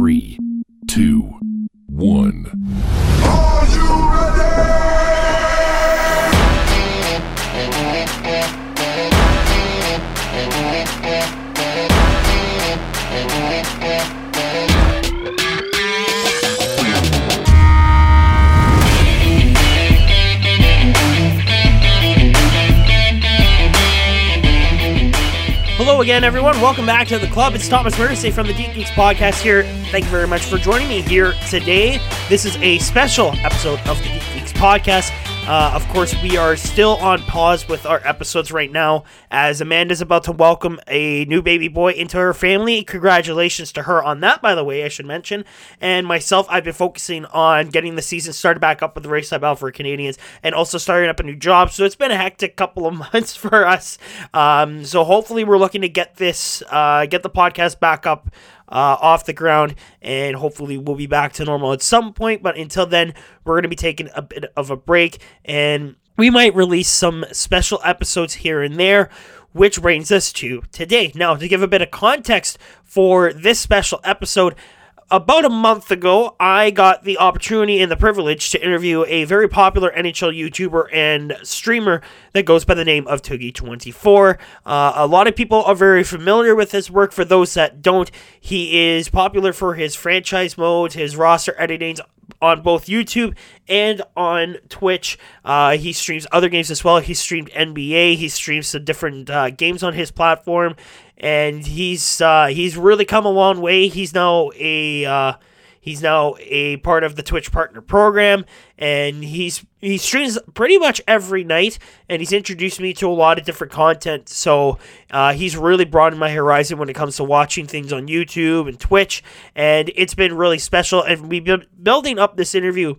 three, two, one. Are you ready? Hello again, everyone. Welcome back to the club. It's Thomas Mersey from the Geek Geeks podcast here. Thank you very much for joining me here today. This is a special episode of the Geek Geeks podcast. Uh, of course, we are still on pause with our episodes right now as Amanda's about to welcome a new baby boy into her family. Congratulations to her on that, by the way, I should mention. And myself, I've been focusing on getting the season started back up with the race side for Canadians and also starting up a new job. So it's been a hectic couple of months for us. Um, so hopefully, we're looking to get this, uh, get the podcast back up uh, off the ground, and hopefully we'll be back to normal at some point. But until then, we're going to be taking a bit of a break, and we might release some special episodes here and there. Which brings us to today. Now, to give a bit of context for this special episode, about a month ago, I got the opportunity and the privilege to interview a very popular NHL YouTuber and streamer that goes by the name of Tougie24. Uh, a lot of people are very familiar with his work. For those that don't, he is popular for his franchise modes, his roster editings on both YouTube and on Twitch. Uh, he streams other games as well. He streamed NBA. He streams some different uh, games on his platform, and he's uh, he's really come a long way. He's now a uh, he's now a part of the Twitch partner program, and he's he streams pretty much every night, and he's introduced me to a lot of different content. So uh, he's really broadened my horizon when it comes to watching things on YouTube and Twitch, and it's been really special. And we've been building up this interview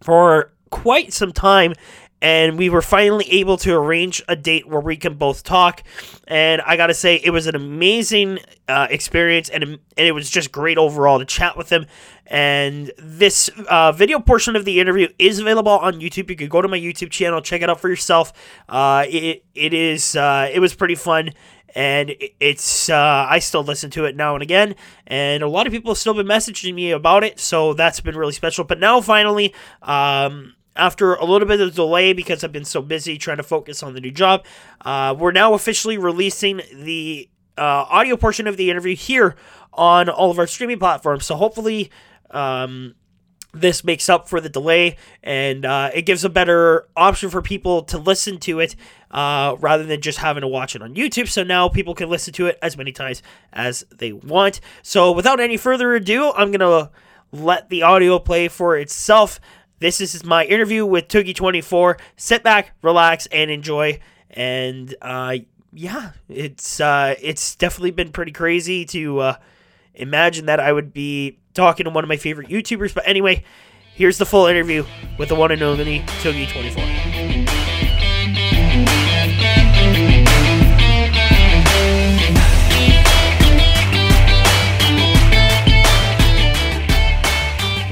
for quite some time and we were finally able to arrange a date where we can both talk. And i gotta say it was an amazing uh, experience and, and it was just great overall to chat with him. And this uh, video portion of the interview is available on youtube. You can go to my youtube channel check it out for yourself. Uh, it, it is uh, it was pretty fun and it's uh, I still listen to it now and again, and a lot of people have still been messaging me about it, so that's been really special. But now finally, um, after a little bit of delay because I've been so busy trying to focus on the new job, uh, we're now officially releasing the uh, audio portion of the interview here on all of our streaming platforms. So hopefully, um, this makes up for the delay and uh, it gives a better option for people to listen to it uh, rather than just having to watch it on YouTube. So now people can listen to it as many times as they want. So without any further ado, I'm going to let the audio play for itself. This is my interview with Tougie24. Sit back, relax, and enjoy. And uh, yeah, it's uh, it's definitely been pretty crazy to uh, imagine that I would be talking to one of my favorite YouTubers. But anyway, here's the full interview with the one and only Tougie24.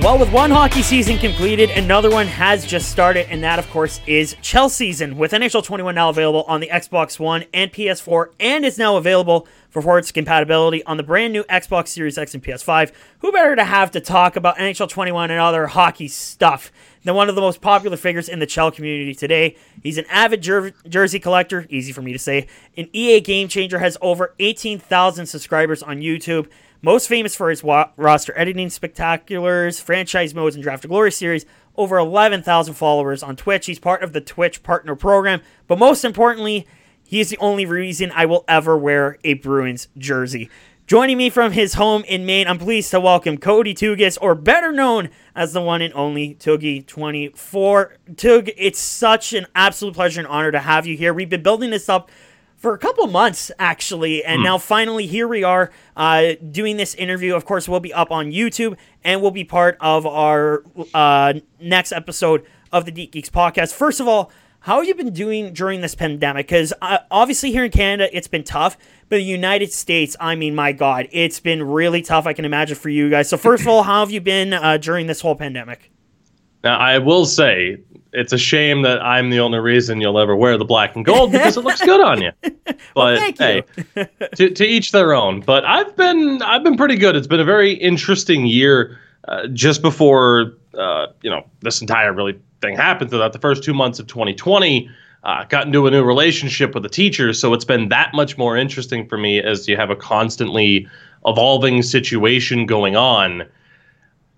Well, with one hockey season completed, another one has just started, and that, of course, is Chelsea season. With NHL 21 now available on the Xbox One and PS4, and is now available for ports compatibility on the brand new Xbox Series X and PS5. Who better to have to talk about NHL 21 and other hockey stuff than one of the most popular figures in the Chell community today? He's an avid jer- jersey collector, easy for me to say. An EA game changer has over 18,000 subscribers on YouTube. Most famous for his wa- roster editing spectaculars, franchise modes, and Draft to Glory series. Over 11,000 followers on Twitch. He's part of the Twitch partner program. But most importantly, he is the only reason I will ever wear a Bruins jersey. Joining me from his home in Maine, I'm pleased to welcome Cody Tugis, or better known as the one and only Tougie24. Tug, it's such an absolute pleasure and honor to have you here. We've been building this up for a couple months actually and now finally here we are uh, doing this interview. Of course we'll be up on youtube and we'll be part of our uh, next episode of the deep Geeks podcast. First of all how have you been doing during this pandemic? Because uh, obviously here in canada it's been tough but the united states i mean my god it's been really tough i can imagine for you guys. So first of all how have you been uh, during this whole pandemic? Now, I will say, it's a shame that I'm the only reason you'll ever wear the black and gold because it looks good on you. But thank hey, you. to, to each their own. But I've been I've been pretty good. It's been a very interesting year. Uh, just before uh, you know this entire really thing happened, throughout the first two months of 2020, uh, got into a new relationship with a teacher. So it's been that much more interesting for me as you have a constantly evolving situation going on.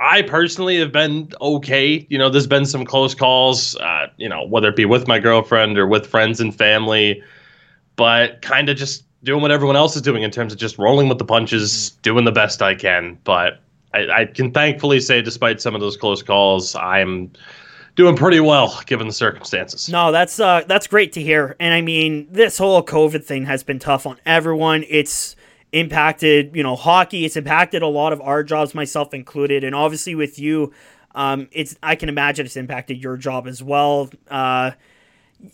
I personally have been okay. You know, there's been some close calls, uh, you know, whether it be with my girlfriend or with friends and family, but kind of just doing what everyone else is doing in terms of just rolling with the punches, doing the best I can. But I, I can thankfully say, despite some of those close calls, I'm doing pretty well given the circumstances. No, that's uh that's great to hear. And I mean, this whole COVID thing has been tough on everyone. It's impacted, you know, hockey. It's impacted a lot of our jobs, myself included. And obviously with you, um, it's I can imagine it's impacted your job as well. Uh,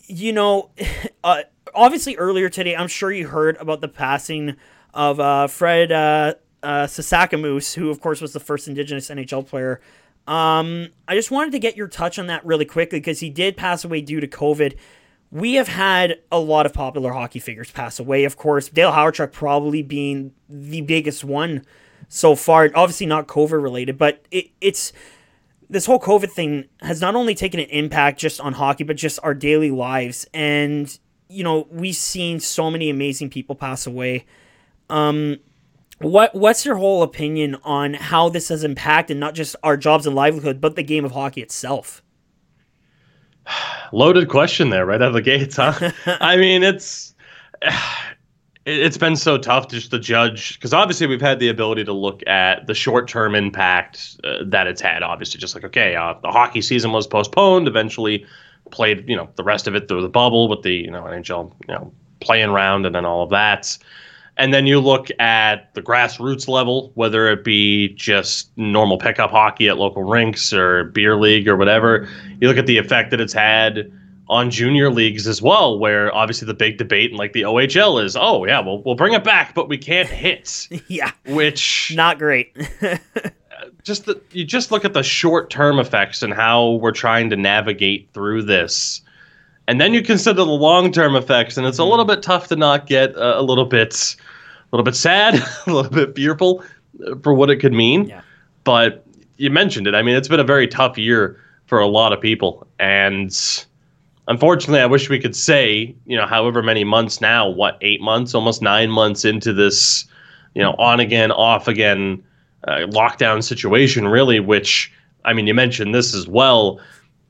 you know, uh, obviously earlier today, I'm sure you heard about the passing of uh, Fred uh, uh, Sasakamoose, who of course was the first Indigenous NHL player. Um, I just wanted to get your touch on that really quickly because he did pass away due to COVID. We have had a lot of popular hockey figures pass away. Of course, Dale Hawerchuk probably being the biggest one so far. Obviously not COVID related, but it, it's this whole COVID thing has not only taken an impact just on hockey, but just our daily lives. And you know, we've seen so many amazing people pass away. Um, what what's your whole opinion on how this has impacted not just our jobs and livelihood, but the game of hockey itself? Loaded question there, right out of the gates, huh? I mean, it's it's been so tough just to judge because obviously we've had the ability to look at the short-term impact uh, that it's had. Obviously, just like okay, uh, the hockey season was postponed, eventually played, you know, the rest of it through the bubble with the you know NHL, you know, playing round and then all of that. And then you look at the grassroots level, whether it be just normal pickup hockey at local rinks or beer league or whatever. You look at the effect that it's had on junior leagues as well, where obviously the big debate in like the OHL is, oh yeah, well we'll bring it back, but we can't hit. yeah, which not great. just the, you just look at the short term effects and how we're trying to navigate through this and then you consider the long term effects, and it's a little bit tough to not get uh, a little bit, a little bit sad, a little bit fearful for what it could mean. Yeah. But you mentioned it. I mean, it's been a very tough year for a lot of people, and unfortunately, I wish we could say, you know, however many months now, what eight months, almost nine months into this, you know, on again, off again uh, lockdown situation, really. Which I mean, you mentioned this as well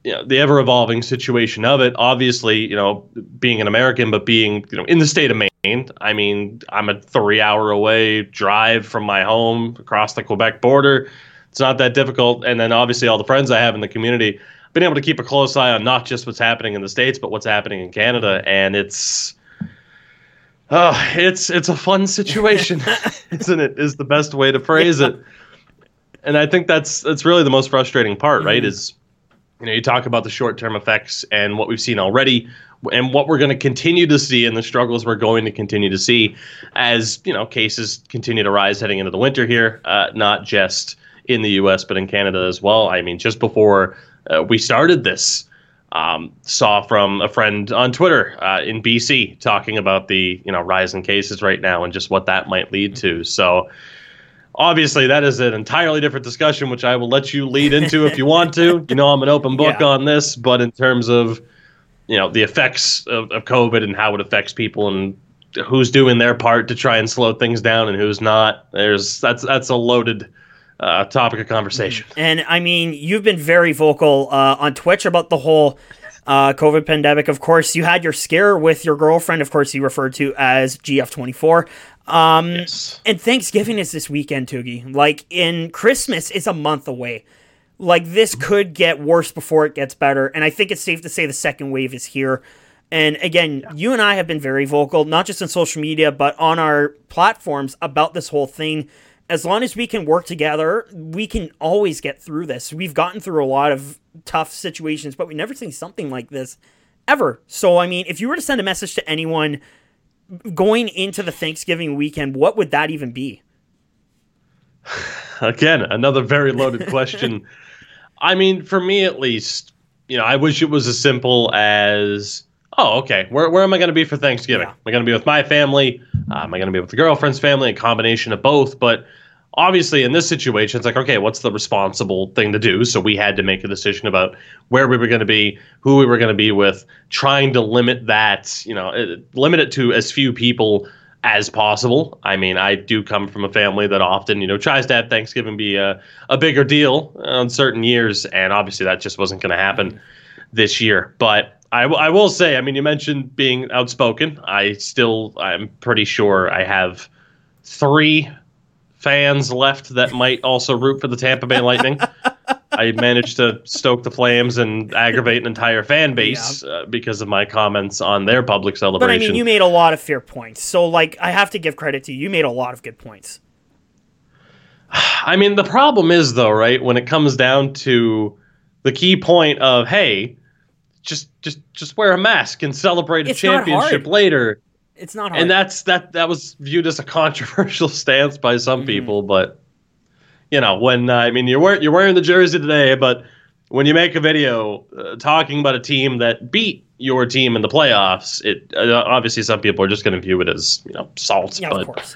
you know, the ever evolving situation of it. Obviously, you know, being an American, but being you know in the state of Maine. I mean, I'm a three hour away drive from my home across the Quebec border. It's not that difficult. And then obviously all the friends I have in the community, I've been able to keep a close eye on not just what's happening in the states, but what's happening in Canada. And it's oh, it's it's a fun situation, isn't it? Is the best way to phrase it. And I think that's that's really the most frustrating part, right? Mm-hmm. Is you know, you talk about the short term effects and what we've seen already and what we're going to continue to see and the struggles we're going to continue to see as, you know, cases continue to rise heading into the winter here, uh, not just in the US, but in Canada as well. I mean, just before uh, we started this, um, saw from a friend on Twitter uh, in BC talking about the, you know, rise in cases right now and just what that might lead to. So, obviously that is an entirely different discussion which i will let you lead into if you want to you know i'm an open book Yeah. on this but in terms of you know the effects of, of covid and how it affects people and who's doing their part to try and slow things down and who's not there's that's that's a loaded uh, topic of conversation And I mean, you've been very vocal uh, on Twitch about the whole uh, COVID pandemic. Of course, you had your scare with your girlfriend, of course, you referred to as GF24. Um, yes And Thanksgiving is this weekend, Tougie. Like, in Christmas, it's a month away. Like, this could get worse before it gets better. And I think it's safe to say the second wave is here. And again, you and I have been very vocal, not just on social media, but on our platforms about this whole thing. As long as we can work together, we can always get through this. We've gotten through a lot of tough situations, but we never seen something like this ever. So, I mean, if you were to send a message to anyone going into the Thanksgiving weekend, what would that even be? again another very loaded question i mean for me at least you know, I wish it was as simple as, oh, okay, where, where am I going to be for Thanksgiving? Yeah. Am I going to be with my family? Uh, am I going to be with the girlfriend's family? A combination of both. But obviously, in this situation, it's like, okay, what's the responsible thing to do? So we had to make a decision about where we were going to be, who we were going to be with, trying to limit that, you know, uh, limit it to as few people as possible. I mean, I do come from a family that often, you know, tries to have Thanksgiving be a, a bigger deal on certain years, and obviously that just wasn't going to happen this year. But I, w- I will say, I mean, you mentioned being outspoken. I still, I'm pretty sure I have three fans left that might also root for the Tampa Bay Lightning. I managed to stoke the flames and aggravate an entire fan base uh, because of my comments on their public celebration. But. I mean, you made a lot of fair points. So, like, I have to give credit to you. You made a lot of good points. I mean, the problem is though, right? When it comes down to the key point of, hey, just just just wear a mask and celebrate a It's not championship later. It's not hard. And that's that that was viewed as a controversial stance by some Mm-hmm. people, but you know, when uh, I mean, you're wearing you're wearing the jersey today, but when you make a video uh, talking about a team that beat your team in the playoffs, it uh, obviously some people are just going to view it as you know salt. yeah, but of course.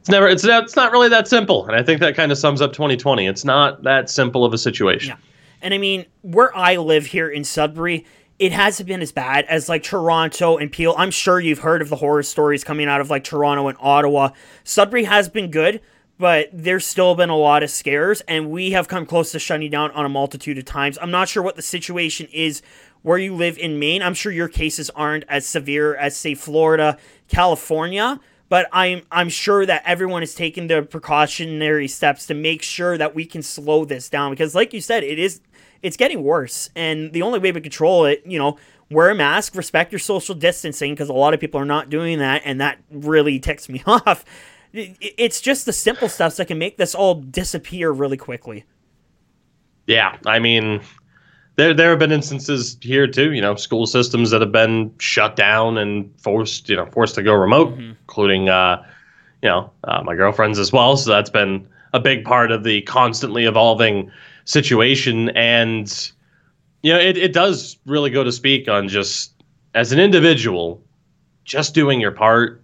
it's never it's not, it's not really that simple, and I think that kind of sums up 2020. It's not that simple of a situation. Yeah. And I mean, where I live here in Sudbury, it hasn't been as bad as like Toronto and Peel. I'm sure you've heard of the horror stories coming out of like Toronto and Ottawa. Sudbury has been good, but there's still been a lot of scares, and we have come close to shutting down on a multitude of times. I'm not sure what the situation is where you live in Maine. I'm sure your cases aren't as severe as say Florida, California. But I'm I'm sure that everyone is taking the precautionary steps to make sure that we can slow this down because, like you said, it is it's getting worse, and the only way we control it, you know, wear a mask, respect your social distancing because a lot of people are not doing that, and that really ticks me off. It- It's just the simple stuff that can make this all disappear really quickly. Yeah, I mean, there there have been instances here too. You know, school systems that have been shut down and forced, you know, forced to go remote, including, uh, you know, uh, my girlfriend's as well. So that's been a big part of the constantly evolving situation, and you know, it it does really go to speak on just as an individual, just doing your part.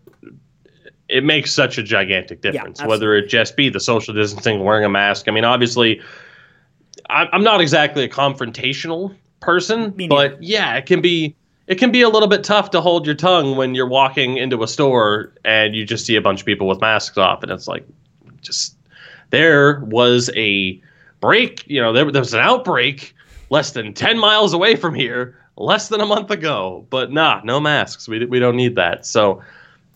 It makes such a gigantic difference. whether it just be the social distancing, wearing a mask. I mean, obviously, I'm I'm not exactly a confrontational person, but yeah, it can be it can be a little bit tough to hold your tongue when you're walking into a store and you just see a bunch of people with masks off, and it's like, just there was a break. You know, there, there was an outbreak less than ten miles away from here, less than a month ago. But nah, no masks. We we don't need that. So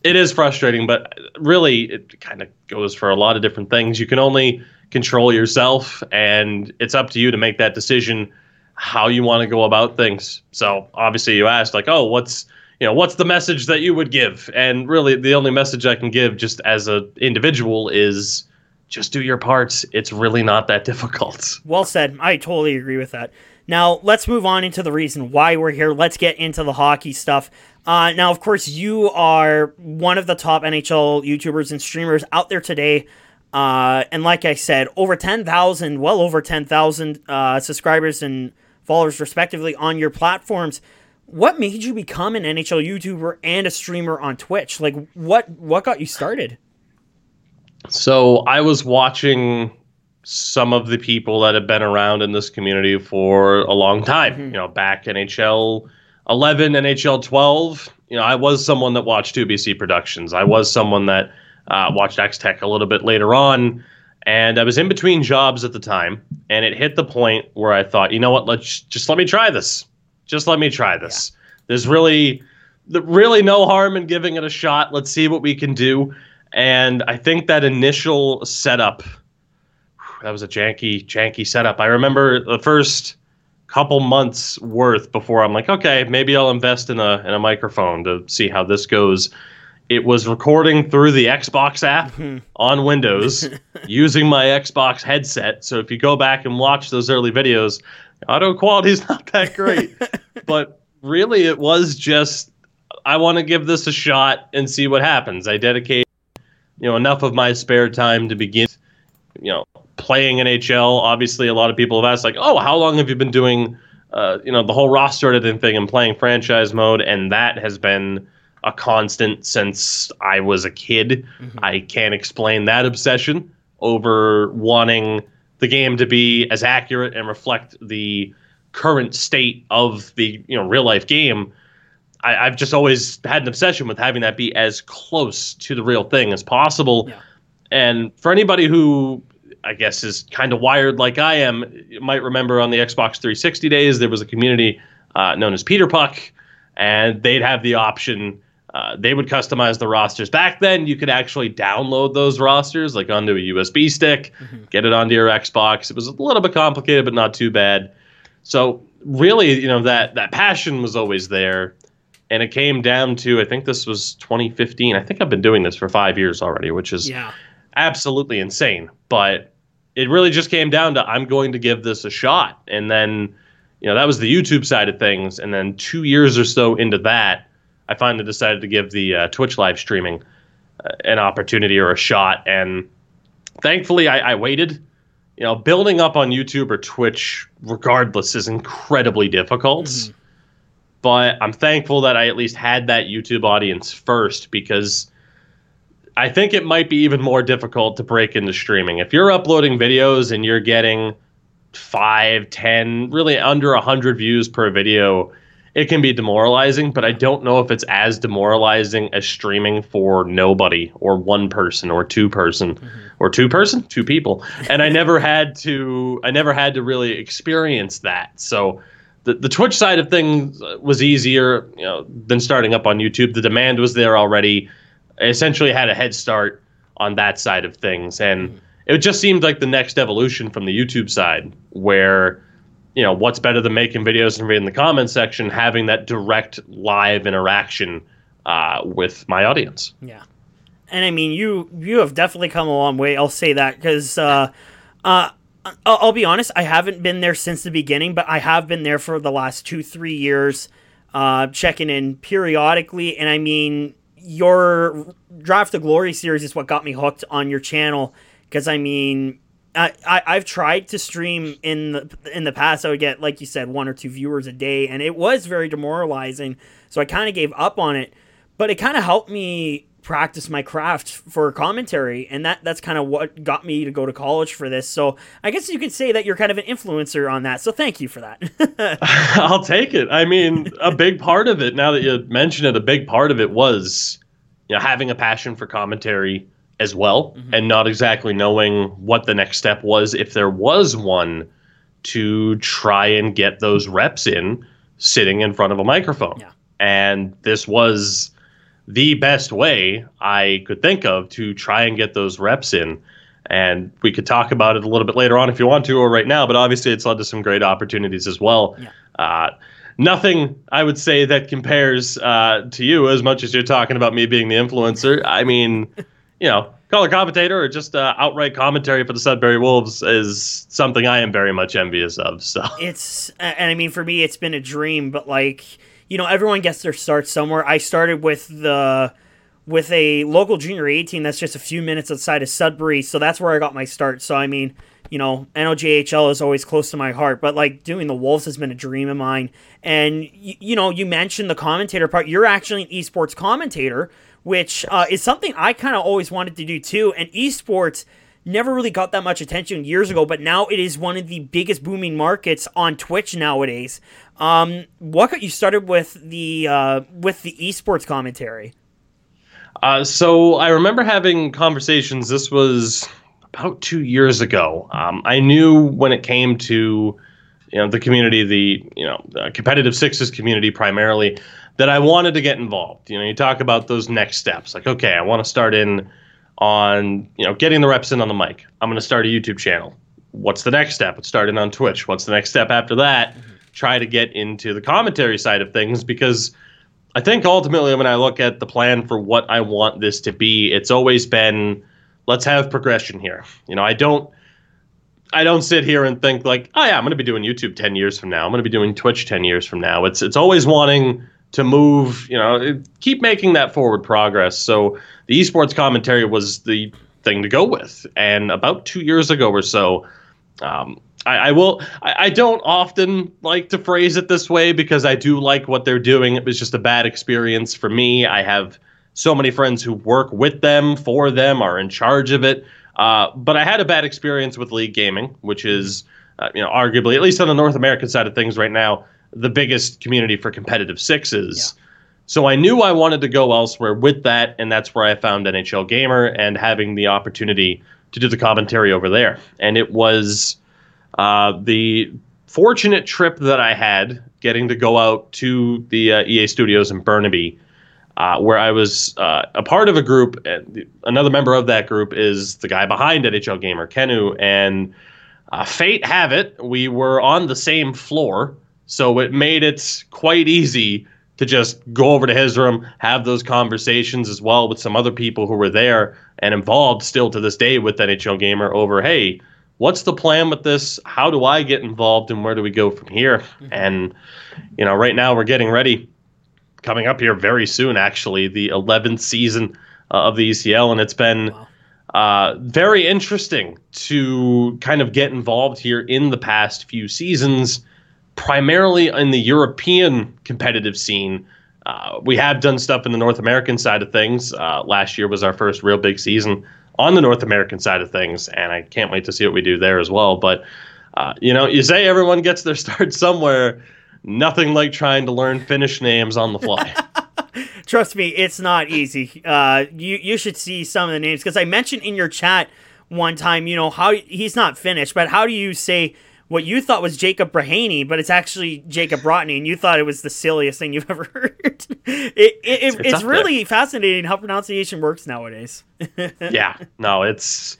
it is frustrating, but really, it kind of goes for a lot of different things. You can only control yourself, and it's up to you to make that decision how you want to go about things. So obviously, you asked like, oh, what's you know, what's the message that you would give? And really, the only message I can give, just as an individual, is just do your parts. It's really not that difficult. Well said. I totally agree with that. Now, let's move on into the reason why we're here. Let's get into the hockey stuff. Uh, now, of course, you are one of the top NHL YouTubers and streamers out there today. Uh, and like I said, over 10,000, well over 10,000 uh, subscribers and followers, respectively, on your platforms. What made you become an NHL YouTuber and a streamer on Twitch? Like, what what got you started? So I was watching some of the people that have been around in this community for a long time. You know, back in NHL 11, NHL 12. You know, I was someone that watched 2BC Productions. I was someone that uh, watched X Tech a little bit later on. And I was in between jobs at the time, and it hit the point where I thought, you know what? Let's just let me try this. Just let me try this. There's really, really no harm in giving it a shot. Let's see what we can do. And I think that initial setup, that was a janky, janky setup. I remember the first couple months worth before I'm like, okay, maybe I'll invest in a in a microphone to see how this goes. It was recording through the Xbox app hmm. on Windows using my Xbox headset. So if you go back and watch those early videos, audio quality is not that great. but really, it was just I want to give this a shot and see what happens. I dedicate you know enough of my spare time to begin you know playing NHL. Obviously, a lot of people have asked like, "Oh, how long have you been doing uh, you know, the whole roster editing thing and playing franchise mode, and that has been a constant since I was a kid. I can't explain that obsession over wanting the game to be as accurate and reflect the current state of the you know real life game. I, I've just always had an obsession with having that be as close to the real thing as possible. Yeah. And for anybody who I guess is kind of wired like I am, you might remember on the Xbox 360 days there was a community uh, known as Peter Puck, and they'd have the option. Uh, they would customize the rosters. Back then, you could actually download those rosters like onto a USB stick, get it onto your Xbox. It was a little bit complicated, but not too bad. So really, you know that that passion was always there, and it came down to I think this was 2015. I think I've been doing this for five years already, which is Yeah. absolutely insane. But it really just came down to I'm going to give this a shot. And then, you know, that was the YouTube side of things. And then two years or so into that, I finally decided to give the uh, Twitch live streaming uh, an opportunity or a shot. And thankfully, I, I waited. You know, building up on YouTube or Twitch, regardless, is incredibly difficult. But I'm thankful that I at least had that YouTube audience first because I think it might be even more difficult to break into streaming. If you're uploading videos and you're getting five, ten, really under a hundred views per video, it can be demoralizing. But I don't know if it's as demoralizing as streaming for nobody or one person or two person mm-hmm. or two person, two people. And I never had to. I never had to really experience that. So. The, the Twitch side of things was easier, you know, than starting up on YouTube. The demand was there already essentially had a head start on that side of things and it just seemed like the next evolution from the youtube side where you know what's better than making videos and reading the comment section having that direct live interaction uh, with my audience Yeah, and I mean you you have definitely come a long way. I'll say that because uh, uh, I'll, be honest, I haven't been there since the beginning, but I have been there for the last two three years, uh, checking in periodically. And I mean your Draft to Glory series is what got me hooked on your channel because I mean. I, I, I've tried to stream in the in the past. I would get, like you said, one or two viewers a day, and it was very demoralizing. So I kind of gave up on it but it kind of helped me practice my craft for commentary and that that's kind of what got me to go to college for this so i guess you could say that you're kind of an influencer on that so thank you for that I'll take it. I mean, a big part of it, now that you mention it, a big part of it was you know, having a passion for commentary as well mm-hmm. and not exactly knowing what the next step was, if there was one, to try and get those reps in sitting in front of a microphone. Yeah. And this was the best way I could think of to try and get those reps in. And we could talk about it a little bit later on if you want to, or right now. But obviously, it's led to some great opportunities as well. Yeah. Uh, nothing, I would say, that compares uh, to you as much as you're talking about me being the influencer. I mean, you know, color commentator or just uh, outright commentary for the Sudbury Wolves is something I am very much envious of. So it's and i mean for me it's been a dream but like you know everyone gets their start somewhere. I started with the with a local junior A team that's just a few minutes outside of sudbury so that's where i got my start. So i mean you know nojhl is always close to my heart but like doing the wolves has been a dream of mine. And you, you know you mentioned the commentator part. You're actually an esports commentator which uh, is something i kind of always wanted to do too. And esports never really got that much attention years ago, but now it is one of the biggest booming markets on Twitch nowadays. Um, what got you started with the uh, with the esports commentary? Uh, so I remember having conversations. This was about two years ago. Um, I knew when it came to you know the community, the you know the competitive sixes community primarily, that I wanted to get involved. You know, you talk about those next steps. Like, okay, I want to start in on you know getting the reps in on the mic. I'm going to start a YouTube channel. What's the next step? It's starting on Twitch. What's the next step after that? Mm-hmm. Try to get into the commentary side of things because I think ultimately when I look at the plan for what I want this to be, it's always been let's have progression here. You know, I don't I don't sit here and think like, oh yeah, I'm going to be doing YouTube 10 years from now. I'm going to be doing Twitch 10 years from now. It's it's always wanting to move, you know, keep making that forward progress. So the esports commentary was the thing to go with. And about 2 years ago or so, um, I, I will. I, I don't often like to phrase it this way because I do like what they're doing. It was just a bad experience for me. I have so many friends who work with them, for them, are in charge of it. Uh, but I had a bad experience with League Gaming, which is, uh, you know, arguably, at least on the North American side of things right now, the biggest community for competitive sixes. So I knew I wanted to go elsewhere with that, and that's where I found NHL Gamer and having the opportunity to do the commentary over there. And it was uh, the fortunate trip that I had getting to go out to the uh, EA Studios in Burnaby, uh, where I was uh, a part of a group. And another member of that group is the guy behind NHL Gamer, Kenu, and uh, fate have it, we were on the same floor, so it made it quite easy to just go over to his room, have those conversations as well with some other people who were there and involved still to this day with NHL Gamer over, hey, what's the plan with this? How do I get involved and where do we go from here? And, you know, right now we're getting ready, coming up here very soon, actually, the 11th season uh, of the ECL, and it's been uh, very interesting to kind of get involved here in the past few seasons, primarily in the European competitive scene. Uh, we have done stuff in the North American side of things. Uh, last year was our first real big season on the North American side of things, and I can't wait to see what we do there as well. But, uh, you know, you say everyone gets their start somewhere. Nothing like trying to learn Finnish names on the fly. Trust me, it's not easy. Uh, you you should see some of the names because I mentioned in your chat one time, you know how he's not finished, but how do you say what you thought was Jacob Brahaney, but it's actually Jacob Brotney, and you thought it was the silliest thing you've ever heard. it, it, it- It's- it's it's up there. really fascinating how pronunciation works nowadays. yeah, no, it's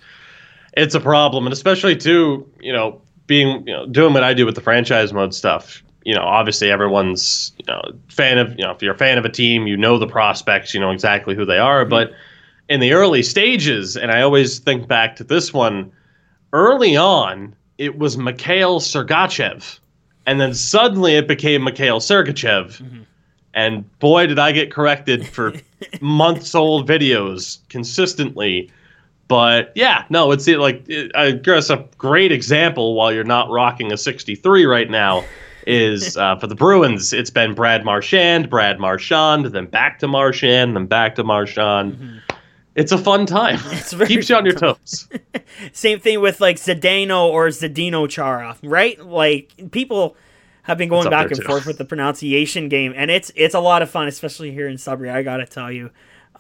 it's a problem, and especially too, you know, being you know doing what I do with the franchise mode stuff. You know, obviously everyone's you know fan of you know if you're a fan of a team, you know the prospects, you know exactly who they are. But in the early stages, and I always think back to this one, early on it was Mikhail Sergachev, and then suddenly it became Mikhail Sergachev. And boy, did I get corrected for months old videos consistently. But yeah, no, it's it, like it, I guess a great example while you're not rocking a 63 right now is uh, for the Bruins. It's been Brad Marchand, Brad Marchand, then back to Marchand, then back to Marchand. It's a fun time. It's very Keeps you on your toes. Same thing with like Zdeno or Zdeno Chara, right? Like people have been going back and too. forth with the pronunciation game, and it's it's a lot of fun, especially here in Sudbury. I gotta tell you.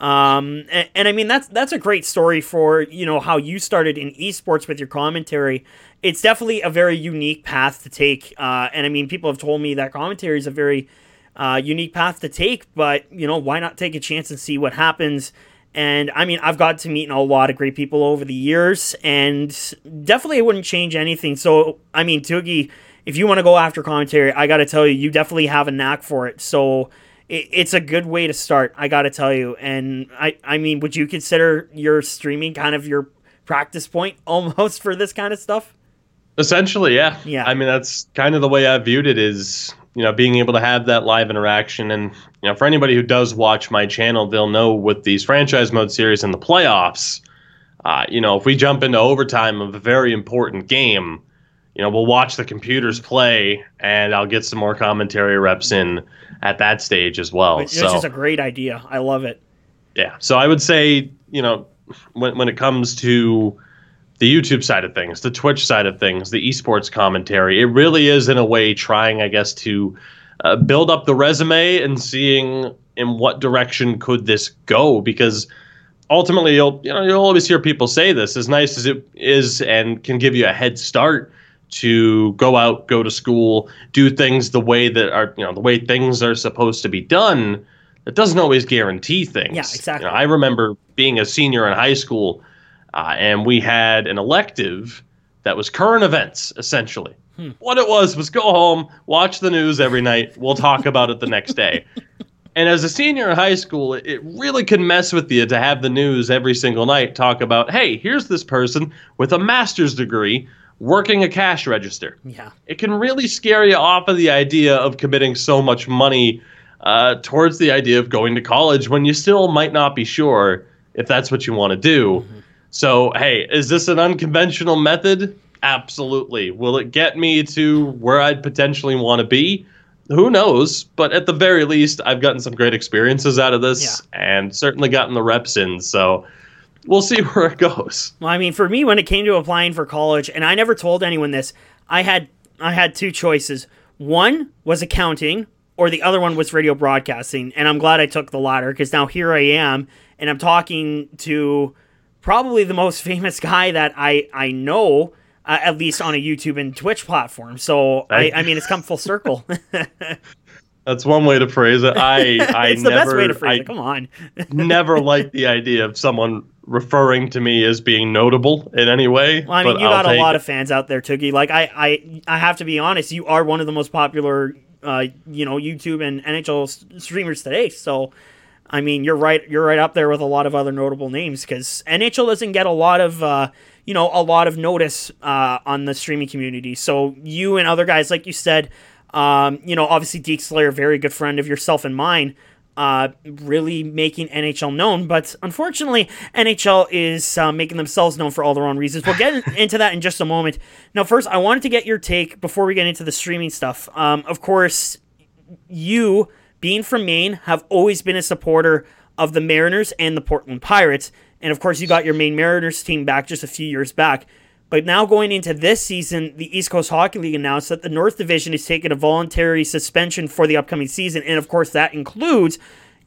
Um, and, and I mean that's that's a great story for you know how you started in esports with your commentary. It's definitely a very unique path to take, uh, and I mean people have told me that commentary is a very uh, unique path to take, but you know why not take a chance and see what happens? And I mean, I've got to meet a lot of great people over the years, and definitely it wouldn't change anything. So, I mean, Tougie, if you want to go after commentary, I got to tell you, you definitely have a knack for it. So, it, it's a good way to start. I got to tell you. And I, I mean, would you consider your streaming kind of your practice point almost for this kind of stuff? Essentially, yeah. Yeah. I mean, that's kind of the way I viewed it is, you know, being able to have that live interaction. And, you know, for anybody who does watch my channel, they'll know with these franchise mode series in the playoffs, uh, you know, if we jump into overtime of a very important game, you know, we'll watch the computers play and I'll get some more commentary reps in at that stage as well. Which so, is a great idea. I love it. yeah. So I would say, you know, when, when it comes to the YouTube side of things, the Twitch side of things, the esports commentary, it really is in a way trying, I guess, to uh, build up the resume and seeing in what direction could this go because ultimately you'll you know you'll always hear people say this as nice as it is and can give you a head start to go out go to school do things the way that are you know the way things are supposed to be done it doesn't always guarantee things Yeah, exactly. You know, i remember being a senior in high school uh, and we had an elective that was current events essentially what it was was go home watch the news every night we'll talk about it the next day and as a senior in high school, it- it really can mess with you to have the news every single night talk about, hey, here's this person with a master's degree working a cash register. Yeah. It can really scare you off of the idea of committing so much money uh, towards the idea of going to college when you still might not be sure if that's what you want to do. So, hey, is this an unconventional method? Absolutely. Will it get me to where I'd potentially want to be? Who knows? But at the very least, I've gotten some great experiences out of this and certainly gotten the reps in. So we'll see where it goes. Well, I mean, for me, when it came to applying for college, and I never told anyone this, I had I had two choices. One was accounting, or the other one was radio broadcasting, and I'm glad I took the latter because now here I am, and I'm talking to probably the most famous guy that I I know. Uh, at least on a YouTube and Twitch platform. So I, I mean, it's come full circle. That's one way to phrase it. I, I it's the never, best way to phrase I it. Come on. never liked the idea of someone referring to me as being notable in any way. Well, I mean, but you I'll got a lot it. of fans out there, Tougie. Like, I, I, I have to be honest. You are one of the most popular, uh, you know, YouTube and NHL streamers today. So, I mean, you're right. You're right up there with a lot of other notable names because NHL doesn't get a lot of, uh, you know, a lot of notice uh, on the streaming community. So, you and other guys, like you said, um, you know, obviously Deke Slayer, very good friend of yourself and mine. Uh, really making NHL known, but unfortunately, NHL is uh, making themselves known for all their own reasons. We'll get into that in just a moment. Now, first, I wanted to get your take before we get into the streaming stuff. Um, of course, you, being from Maine, have always been a supporter of the Mariners and the Portland Pirates. And of course, you got your Maine Mariners team back just a few years back. But now going into this season, the East Coast Hockey League announced that the North Division is taking a voluntary suspension for the upcoming season. And of course, that includes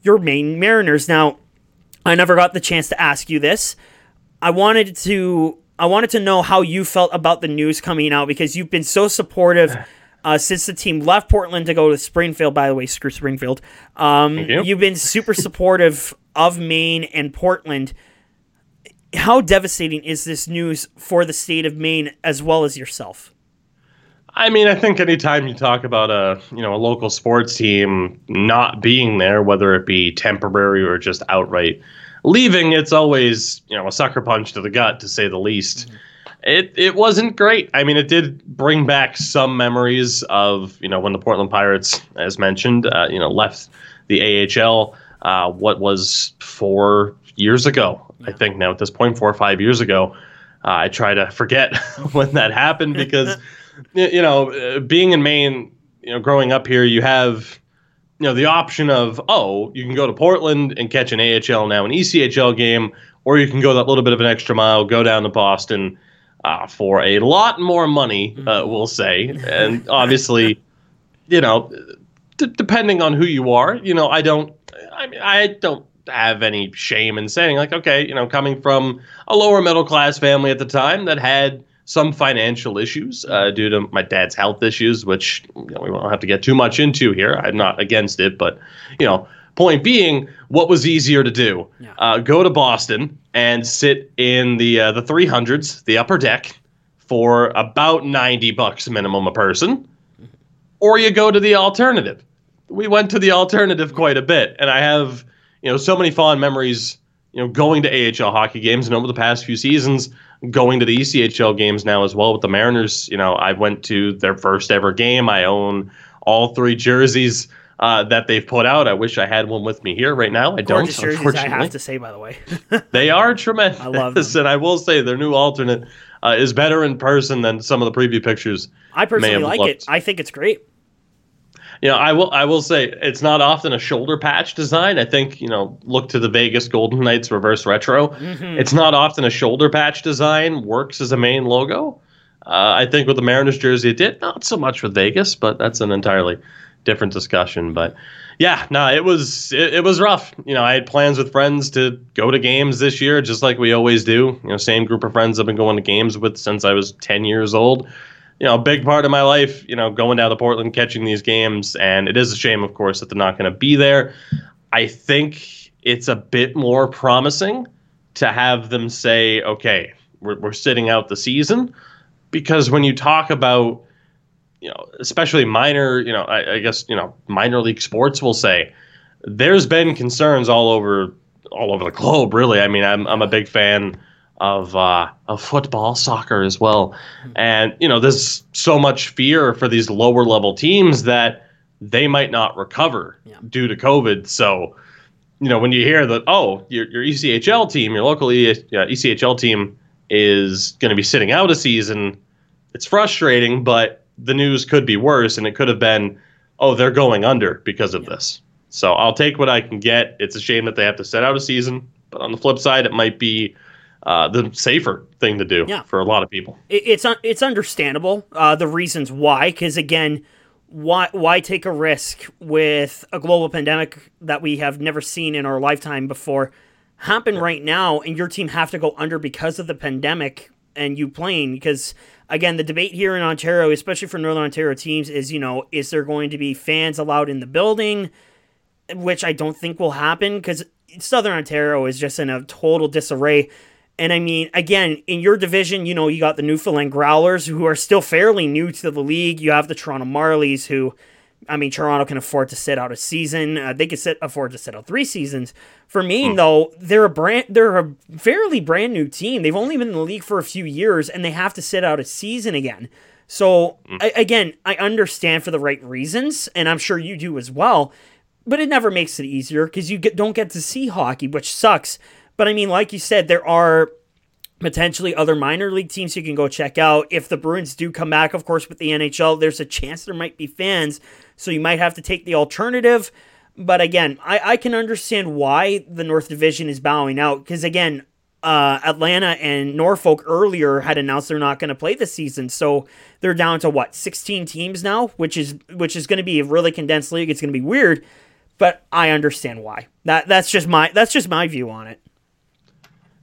your Maine Mariners. Now, I never got the chance to ask you this. I wanted to I wanted to know how you felt about the news coming out because you've been so supportive uh, since the team left Portland to go to Springfield. By the way, screw Springfield. Um, you. You've been super supportive of Maine and Portland. How devastating is this news for the state of Maine as well as yourself? I mean, I think anytime you talk about a you know a local sports team not being there, whether it be temporary or just outright leaving, it's always you know a sucker punch to the gut, to say the least. It it wasn't great. I mean, it did bring back some memories of you know when the Portland Pirates, as mentioned, uh, you know left the AHL. Uh, what was four years ago? I think now at this point, four or five years ago. Uh, I try to forget when that happened because you know, uh, being in Maine, you know, growing up here, you have, you know, the option of, oh, you can go to Portland and catch an AHL now an ECHL game, or you can go that little bit of an extra mile, go down to Boston uh, for a lot more money, uh, we'll say, and obviously, you know, d- depending on who you are, you know, I don't, I mean, I don't have any shame in saying like, okay, you know, coming from a lower middle class family at the time that had some financial issues uh, due to my dad's health issues, which you know, we won't have to get too much into here. I'm not against it, but you know, point being, what was easier to do? Yeah. Uh, go to Boston and sit in the uh, the 300s, the upper deck, for about 90 bucks minimum a person, or you go to the alternative. We went to the alternative quite a bit, and I have you know so many fond memories. You know, going to AHL hockey games, and over the past few seasons, going to the ECHL games now as well with the Mariners. You know, I went to their first ever game. I own all three jerseys uh, that they've put out. I wish I had one with me here right now. I don't, jerseys, I have to say, by the way. They are tremendous. I love them. And I will say their new alternate uh, is better in person than some of the preview pictures. I personally like looked. it. I think it's great. You know, I will I will say it's not often a shoulder patch design. I think, you know, look to the Vegas Golden Knights reverse retro. Mm-hmm. It's not often a shoulder patch design works as a main logo. Uh, I think with the Mariners jersey it did. Not so much with Vegas, but that's an entirely different discussion. But yeah, no, it was it, it was rough. You know, I had plans with friends to go to games this year, just like we always do. You know, same group of friends I've been going to games with since I was ten years old. You know, a big part of my life. You know, going down to Portland, catching these games, and it is a shame, of course, that they're not going to be there. I think it's a bit more promising to have them say, okay, we're, we're sitting out the season. Because when you talk about, you know, especially minor, you know, I, I guess, you know, minor league sports will say, there's been concerns all over all over the globe, really. I mean, I'm, I'm a big fan of uh, of football, soccer as well. And, you know, there's so much fear for these lower level teams that they might not recover Yeah. due to COVID. So, you know, when you hear that, oh, your, your ECHL team, your local e- uh, ECHL team is going to be sitting out a season, it's frustrating, but the news could be worse, and it could have been, oh, they're going under because of this. So I'll take what I can get. It's a shame that they have to set out a season, but on the flip side, it might be uh, the safer thing to do Yeah. for a lot of people. It, it's un- it's understandable uh, the reasons why, because again, why why take a risk with a global pandemic that we have never seen in our lifetime before happen right now, and your team have to go under because of the pandemic and you playing? Because again, the debate here in Ontario, especially for Northern Ontario teams, is you know is there going to be fans allowed in the building? which I don't think will happen because Southern Ontario is just in a total disarray. And I mean, again, in your division, you know, you got the Newfoundland Growlers who are still fairly new to the league. You have the Toronto Marlies who, I mean, Toronto can afford to sit out a season. Uh, they can sit, afford to sit out three seasons. For Maine, though, they're a brand, they're a fairly brand new team. They've only been in the league for a few years, and they have to sit out a season again. So I, again, I understand for the right reasons, and I'm sure you do as well but it never makes it easier because you get, don't get to see hockey, which sucks. But I mean, like you said, there are potentially other minor league teams you can go check out. If the Bruins do come back, of course, with the NHL, there's a chance there might be fans, so you might have to take the alternative. But again, I, I can understand why the North Division is bowing out because again, uh, Atlanta and Norfolk earlier had announced they're not going to play this season, so they're down to what 16 teams now, which is which is going to be a really condensed league. It's going to be weird but I understand why. That that's just my that's just my view on it.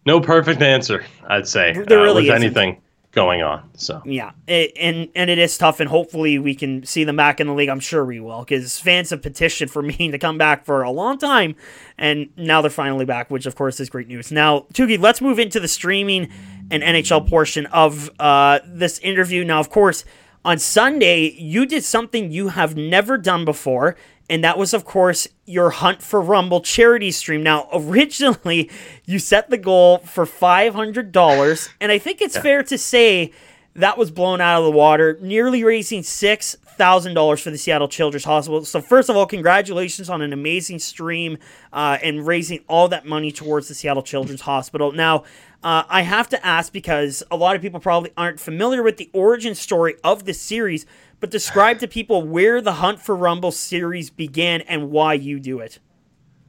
No perfect answer, I'd say, There uh, really isn't. anything going on. So Yeah, it, and and it is tough, and hopefully we can see them back in the league. I'm sure we will, because fans have petitioned for me to come back for a long time, and now they're finally back, which of course is great news. Now, Tougie, let's move into the streaming and NHL portion of uh, this interview. Now, of course, on Sunday you did something you have never done before. And that was, of course, your Hunt for Rumble charity stream. Now, originally, you set the goal for $500. And I think it's fair to say that was blown out of the water, nearly raising $6,000 for the Seattle Children's Hospital. So, first of all, congratulations on an amazing stream uh, and raising all that money towards the Seattle Children's Hospital. Now, uh, I have to ask because a lot of people probably aren't familiar with the origin story of this series, but describe to people where the Hunt for Rumble series began and why you do it.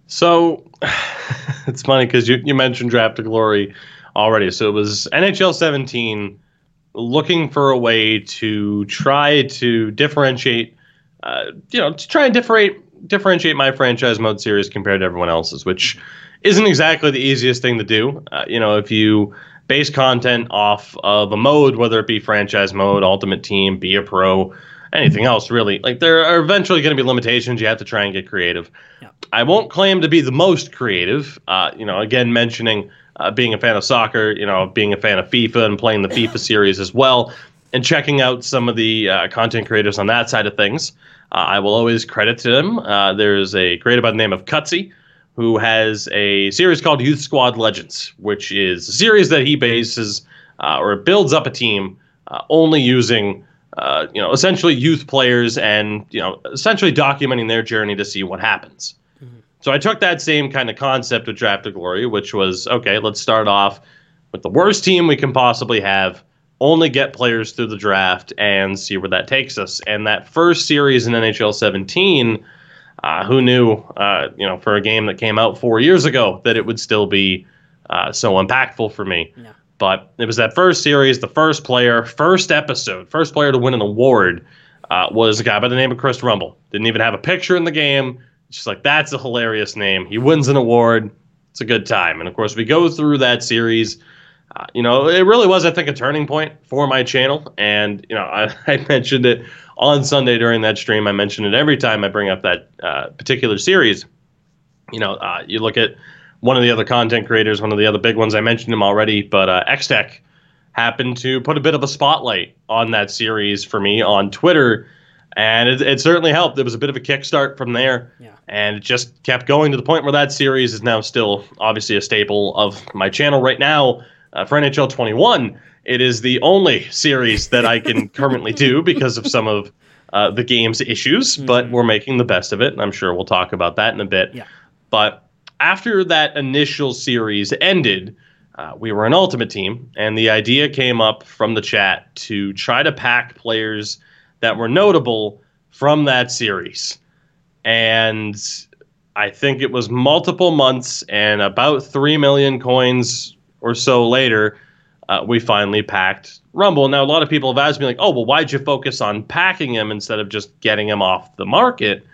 So it's funny because you, you mentioned Draft to Glory already. So it was NHL 17 looking for a way to try to differentiate, uh, you know, to try and differentiate differentiate my franchise mode series compared to everyone else's, which isn't exactly the easiest thing to do. Uh, you know, if you base content off of a mode, whether it be franchise mode, ultimate team, be a pro, anything else really, like there are eventually going to be limitations. You have to try and get creative. I won't claim to be the most creative. Uh, you know, again, mentioning uh, being a fan of soccer, you know, being a fan of FIFA and playing the FIFA series as well, and checking out some of the uh, content creators on that side of things. Uh, I will always credit to them. Uh, there's a creator by the name of Cutsy who has a series called Youth Squad Legends, which is a series that he bases uh, or builds up a team uh, only using. Uh, you know, essentially youth players, and you know, essentially documenting their journey to see what happens. So I took that same kind of concept with Draft to Glory, which was okay, let's start off with the worst team we can possibly have, only get players through the draft and see where that takes us. And that first series in NHL 17, uh, who knew, uh, you know, for a game that came out four years ago, that it would still be uh, so impactful for me. But it was that first series, the first player, first episode, first player to win an award uh, was a guy by the name of Chris Rumble. Didn't even have a picture in the game. Just like that's a hilarious name. He wins an award. It's a good time. And of course, we go through that series. Uh, you know, it really was, I think, a turning point for my channel. And you know, I, I mentioned it on Sunday during that stream. I mentioned it every time I bring up that uh, particular series. You know, uh, you look at one of the other content creators, one of the other big ones. I mentioned him already, but uh, XTech happened to put a bit of a spotlight on that series for me on Twitter, and it, it certainly helped. There was a bit of a kickstart from there, Yeah. and it just kept going to the point where that series is now still obviously a staple of my channel right now. Uh, for NHL 21, it is the only series that I can currently do because of some of uh, the game's issues, but we're making the best of it, and I'm sure we'll talk about that in a bit. Yeah. But after that initial series ended, uh, we were an ultimate team, and the idea came up from the chat to try to pack players that were notable from that series. And I think it was multiple months and about 3 million coins or so later, uh, we finally packed Rumble. Now, a lot of people have asked me, like, oh, well, why'd you focus on packing him instead of just getting him off the market?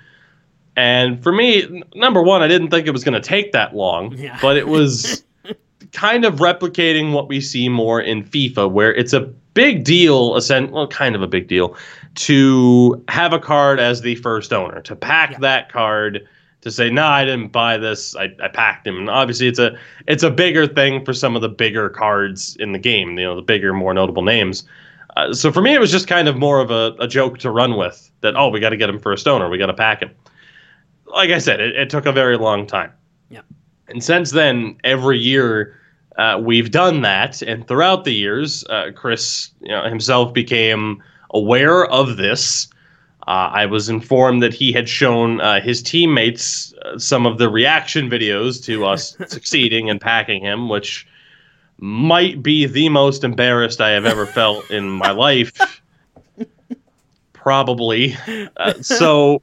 And for me, n- number one, I didn't think it was going to take that long, Yeah. but it was kind of replicating what we see more in FIFA, where it's a big deal, well, kind of a big deal, to have a card as the first owner, to pack Yeah. that card, to say, no, I didn't buy this, I, I packed him. And obviously, it's a it's a bigger thing for some of the bigger cards in the game, you know, the bigger, more notable names. Uh, so for me, it was just kind of more of a, a joke to run with that, oh, we got to get him for a stoner. we got to pack him. Like I said, it, it took a very long time. Yeah. And since then, every year uh, we've done that, and throughout the years, uh, Chris you know, himself became aware of this. Uh, I was informed that he had shown uh, his teammates uh, some of the reaction videos to us succeeding and packing him, which might be the most embarrassed I have ever felt in my life. Probably. Uh, so,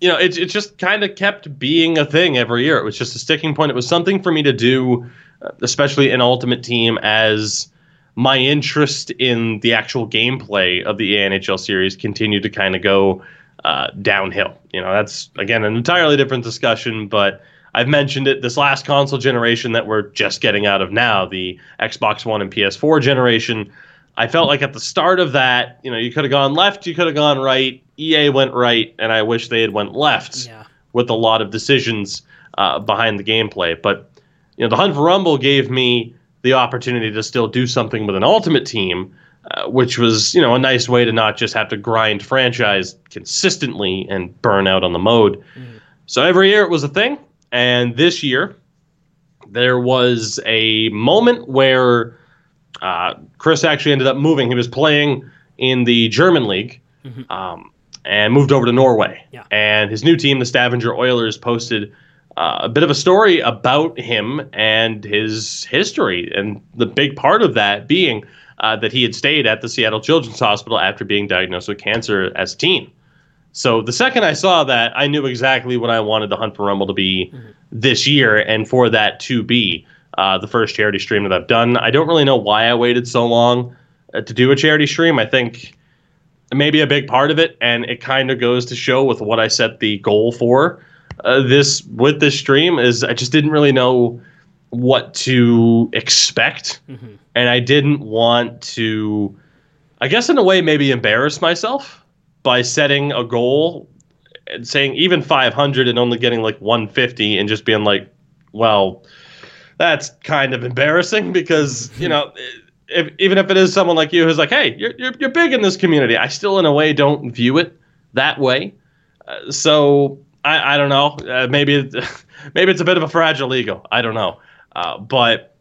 you know, it, it just kind of kept being a thing every year. It was just a sticking point. It was something for me to do, uh, especially in Ultimate Team, as my interest in the actual gameplay of the ANHL series continued to kind of go uh, downhill. You know, that's again an entirely different discussion, but I've mentioned it this last console generation that we're just getting out of now, the Xbox One and PS4 generation. I felt like at the start of that, you know, you could have gone left, you could have gone right. EA went right, and I wish they had went left Yeah. with a lot of decisions uh, behind the gameplay. But you know, the Hunt for Rumble gave me the opportunity to still do something with an Ultimate Team, uh, which was you know a nice way to not just have to grind franchise consistently and burn out on the mode. So every year it was a thing, and this year there was a moment where uh, Chris actually ended up moving. He was playing in the German league. Um, and moved over to Norway. Yeah. And his new team, the Stavanger Oilers, posted uh, a bit of a story about him and his history, and the big part of that being uh, that he had stayed at the Seattle Children's Hospital after being diagnosed with cancer as a teen. So the second I saw that, I knew exactly what I wanted the Hunt for Rumble to be this year, and for that to be uh, the first charity stream that I've done. I don't really know why I waited so long uh, to do a charity stream. I think maybe a big part of it, and it kind of goes to show with what I set the goal for uh, this with this stream is I just didn't really know what to expect, and I didn't want to, I guess in a way maybe embarrass myself by setting a goal and saying even 500 and only getting like 150 and just being like, well, that's kind of embarrassing because you know if, even if it is someone like you who's like, hey, you're, you're, you're big in this community, I still, in a way, don't view it that way. Uh, so I, I don't know. Uh, maybe maybe it's a bit of a fragile ego. I don't know. Uh, but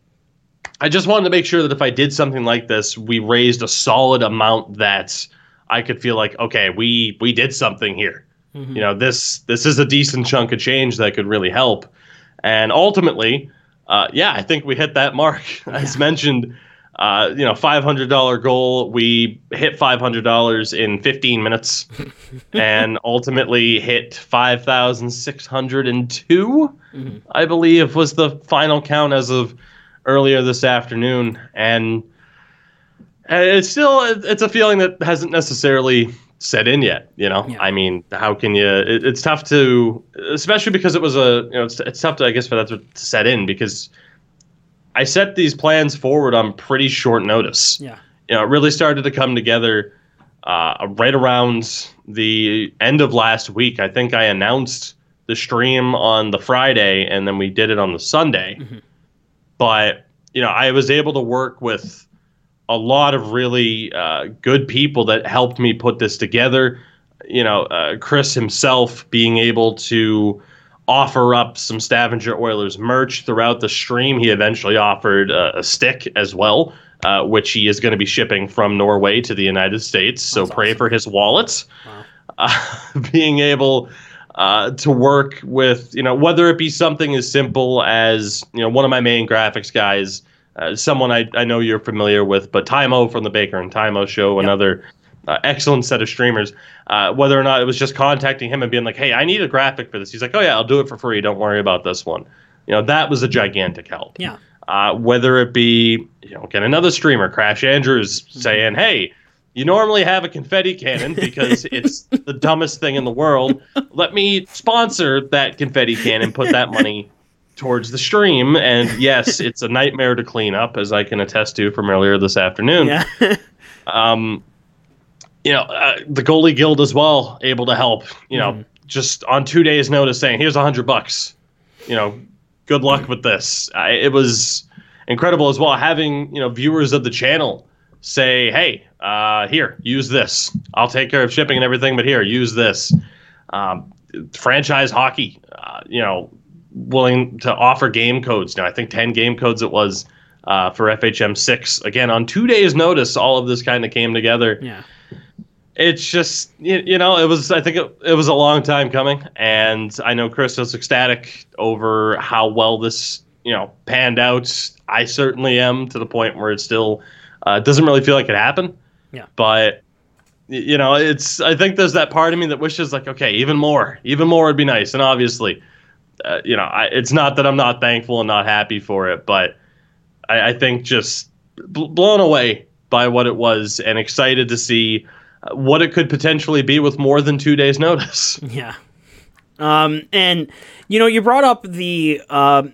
I just wanted to make sure that if I did something like this, we raised a solid amount that I could feel like, okay, we we did something here. You know, this this is a decent chunk of change that could really help. And ultimately, uh, yeah, I think we hit that mark. As mentioned, uh, you know, five hundred dollar goal. We hit five hundred dollars in fifteen minutes, and ultimately hit five thousand six hundred and two. I believe was the final count as of earlier this afternoon, and it's still it's a feeling that hasn't necessarily set in yet. You know, Yeah. I mean, how can you? It, it's tough to, especially because it was a you know, it's, it's tough to I guess for that to set in because I set these plans forward on pretty short notice. Yeah. You know, it really started to come together uh, right around the end of last week. I think I announced the stream on the Friday, and then we did it on the Sunday. But you know, I was able to work with a lot of really uh, good people that helped me put this together. You know, uh, Chris himself being able to offer up some Stavanger Oilers merch throughout the stream. He eventually offered uh, a stick as well, uh, which he is going to be shipping from Norway to the United States. So That's pray awesome. for his wallets. Wow. Uh, being able uh, to work with, you know, whether it be something as simple as, you know, one of my main graphics guys uh, someone I, I know you're familiar with, but Timo from the Baker and Timo show, another uh, excellent set of streamers. Uh, whether or not it was just contacting him and being like, "Hey, I need a graphic for this," he's like, "Oh yeah, I'll do it for free. Don't worry about this one." You know, that was a gigantic help. Yeah. Uh, whether it be, you know, again, another streamer, Crash Andrews, saying, hey, you normally have a confetti cannon because it's the dumbest thing in the world. Let me sponsor that confetti cannon, put that money towards the stream. And yes, it's a nightmare to clean up, as I can attest to from earlier this afternoon. Yeah. Um, you know, uh, the goalie guild as well, able to help. You know, Mm-hmm. just on two days' notice, saying, "Here's a hundred bucks." You know, good luck with this. I, it was incredible as well having you know viewers of the channel say, "Hey, uh, here, use this. I'll take care of shipping and everything, but here, use this." Um, franchise hockey, uh, you know, willing to offer game codes. Now, I think ten game codes it was uh, for FHM six. Again, on two days' notice, all of this kind of came together Yeah. It's just you, you know it was i think it, it was a long time coming and i know chris was ecstatic over how well this you know panned out. I certainly am to the point where it still uh, doesn't really feel like it happened. Yeah. but you know it's i think there's that part of me that wishes like okay even more even more would be nice. And obviously uh, you know I, it's not that i'm not thankful and not happy for it but i, I think just bl- blown away by what it was and excited to see what it could potentially be with more than two days notice Yeah. Um, and you know, you brought up the um,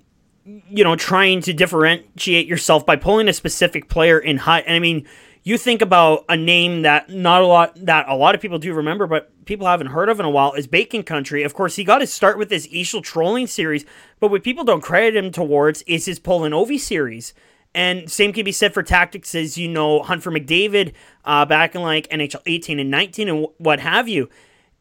you know, trying to differentiate yourself by pulling a specific player in high. And I mean, you think about a name that not a lot that a lot of people do remember, but people haven't heard of in a while is Bacon Country. Of course, he got his start with his Eashel trolling series, but what people don't credit him towards is his Poland Ovi series. And same can be said for tactics as you know, Hunt for McDavid uh, back in like NHL 18 and 19 and wh- what have you.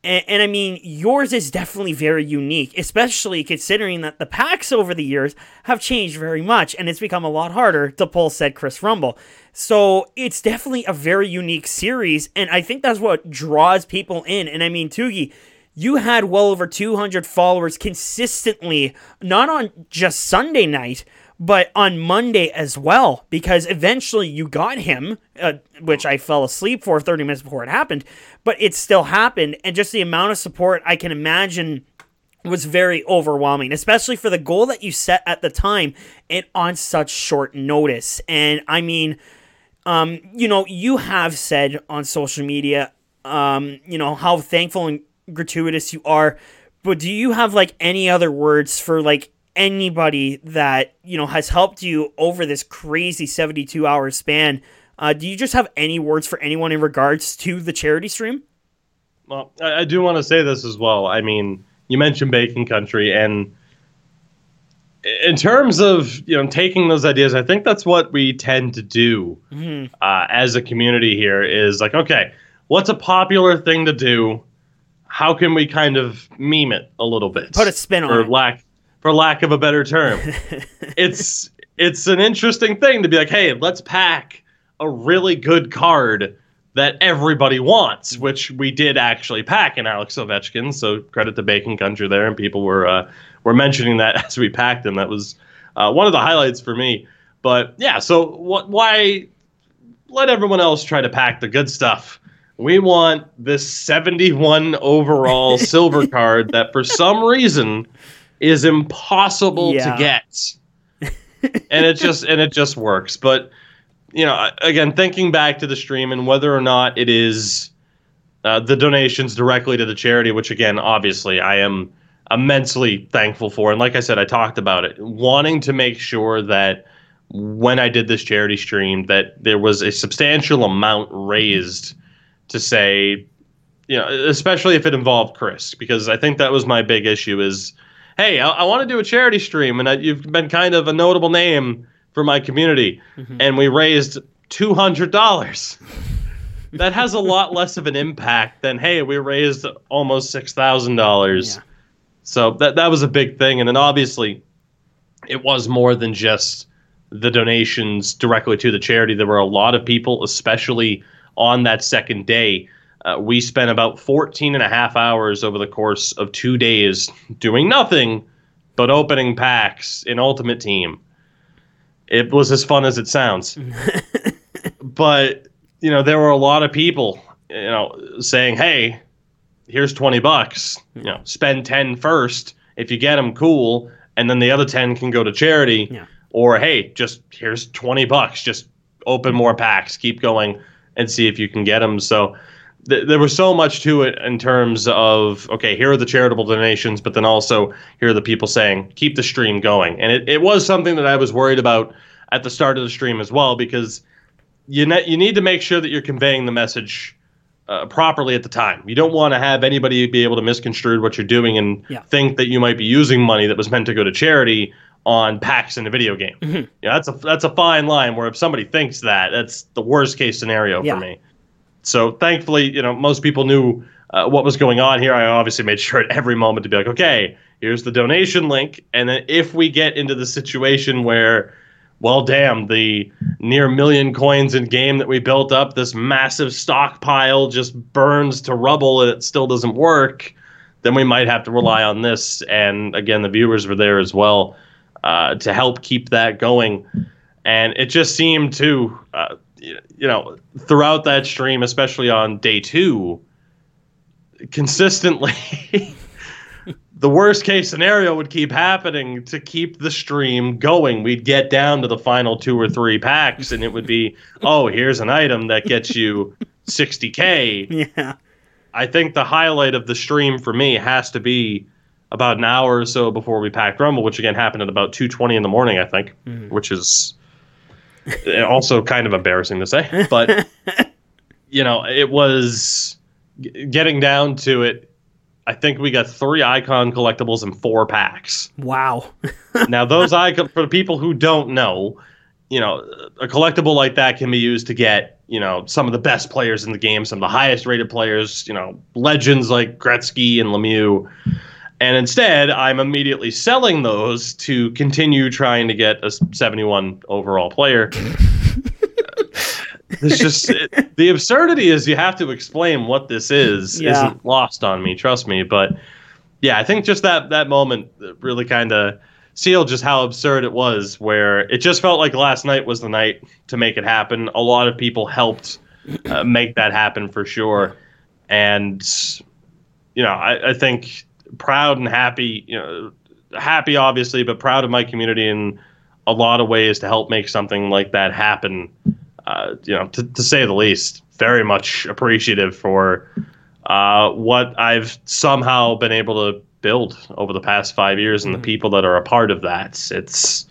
And, and I mean, yours is definitely very unique, especially considering that the packs over the years have changed very much and it's become a lot harder to pull said Chris Rumble. So it's definitely a very unique series, and I think that's what draws people in. And I mean, Tougie, you had well over 200 followers consistently, not on just Sunday night, but on Monday as well, because eventually you got him, uh, which I fell asleep for 30 minutes before it happened, but it still happened. And just the amount of support I can imagine was very overwhelming, especially for the goal that you set at the time and on such short notice. And I mean, um, you know, you have said on social media, um, you know, how thankful and gratuitous you are. But do you have like any other words for like anybody that, you know, has helped you over this crazy 72 hour span? Uh, do you just have any words for anyone in regards to the charity stream? Well, I, I do want to say this as well. I mean, you mentioned Bacon Country, and in terms of you know taking those ideas, I think that's what we tend to do uh, as a community here. Is like, okay, what's a popular thing to do? How can we kind of meme it a little bit? Put a spin on for it. lack for lack of a better term. it's it's an interesting thing to be like, hey, let's pack a really good card that everybody wants, which we did actually pack in Alex Ovechkin. So credit to Bacon Country there, and people were uh, were mentioning that as we packed him. That was uh, one of the highlights for me. But yeah, so what? Why let everyone else try to pack the good stuff? We want this 71 overall silver card that for some reason is impossible Yeah. to get. and it just and it just works. But you know, again, thinking back to the stream and whether or not it is uh, the donations directly to the charity, which again, obviously, I am immensely thankful for. And like I said, I talked about it, wanting to make sure that when I did this charity stream, that there was a substantial amount raised to say, you know, especially if it involved Chris, because I think that was my big issue is, hey, I, I want to do a charity stream, and I, you've been kind of a notable name for my community, mm-hmm. and we raised two hundred dollars. that has a lot less of an impact than hey, we raised almost six thousand dollars. Yeah. So that that was a big thing, and then obviously, it was more than just the donations directly to the charity. There were a lot of people, especially on that second day. Uh, we spent about 14 and a half hours over the course of two days doing nothing but opening packs in Ultimate Team. it was as fun as it sounds. but you know, there were a lot of people, you know, saying, "Hey, here's 20 bucks. You know, spend 10 first. If you get them, cool, and then the other 10 can go to charity." Yeah. Or, "Hey, just here's 20 bucks. Just open more packs, keep going and see if you can get them." So th- there was so much to it in terms of okay, here are the charitable donations, but then also here are the people saying keep the stream going, and it, it was something that I was worried about at the start of the stream as well because you ne- you need to make sure that you're conveying the message uh, properly at the time. You don't want to have anybody be able to misconstrue what you're doing and Yeah. think that you might be using money that was meant to go to charity on packs in a video game. Mm-hmm. Yeah, that's a that's a fine line where if somebody thinks that, that's the worst case scenario Yeah. for me. So thankfully, you know, most people knew uh, what was going on here. I obviously made sure at every moment to be like, okay, here's the donation link, and then if we get into the situation where, well, damn, the near million coins in game that we built up, this massive stockpile just burns to rubble and it still doesn't work, then we might have to rely on this. And again, the viewers were there as well uh, to help keep that going. And it just seemed to, uh, you know, throughout that stream, especially on day two, consistently. The worst case scenario would keep happening to keep the stream going. We'd get down to the final two or three packs, and it would be, oh, here's an item that gets you 60K. Yeah. I think the highlight of the stream for me has to be about an hour or so before we packed Rumble, which again happened at about 2:20 in the morning, I think, mm-hmm. which is also kind of embarrassing to say, but you know, it was getting down to it. I think we got three icon collectibles and four packs. Wow. Now, those icon for the people who don't know, you know, a collectible like that can be used to get, you know, some of the best players in the game, some of the highest rated players, you know, legends like Gretzky and Lemieux. And instead, I'm immediately selling those to continue trying to get a 71 overall player. it's just it, the absurdity is you have to explain what this is Yeah. isn't lost on me, trust me. But yeah, I think just that that moment really kind of sealed just how absurd it was. Where it just felt like last night was the night to make it happen. A lot of people helped uh, make that happen for sure, and you know, I, I think proud and happy. You know, happy obviously, but proud of my community in a lot of ways to help make something like that happen. Uh, you know, to, to say the least, very much appreciative for uh, what I've somehow been able to build over the past five years and the people that are a part of that. It's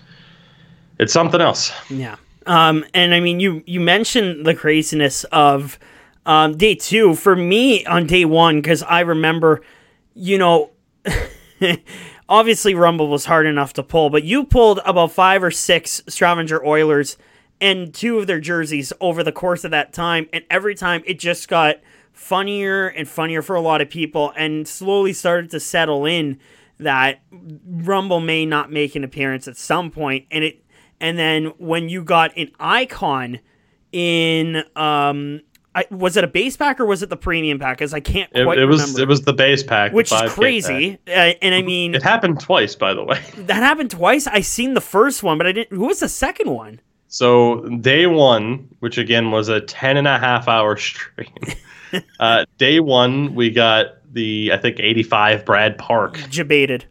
it's something else. Yeah. Um, and I mean, you you mentioned the craziness of um, day two for me on day one because I remember, you know, obviously Rumble was hard enough to pull, but you pulled about five or six Stavanger Oilers and two of their jerseys over the course of that time, and every time it just got funnier and funnier for a lot of people, and slowly started to settle in that Rumble may not make an appearance at some point, and it and then when you got an icon in um I, was it a base pack or was it the premium pack? Because I can't It, quite it was remember. it was the base pack, which is crazy. Uh, and I mean, It happened twice, by the way. that happened twice. I seen the first one, but I didn't. Who was the second one? So day one, which again was a 10 and a half hour stream. uh, day one, we got the I think 85 Brad Park. Debated.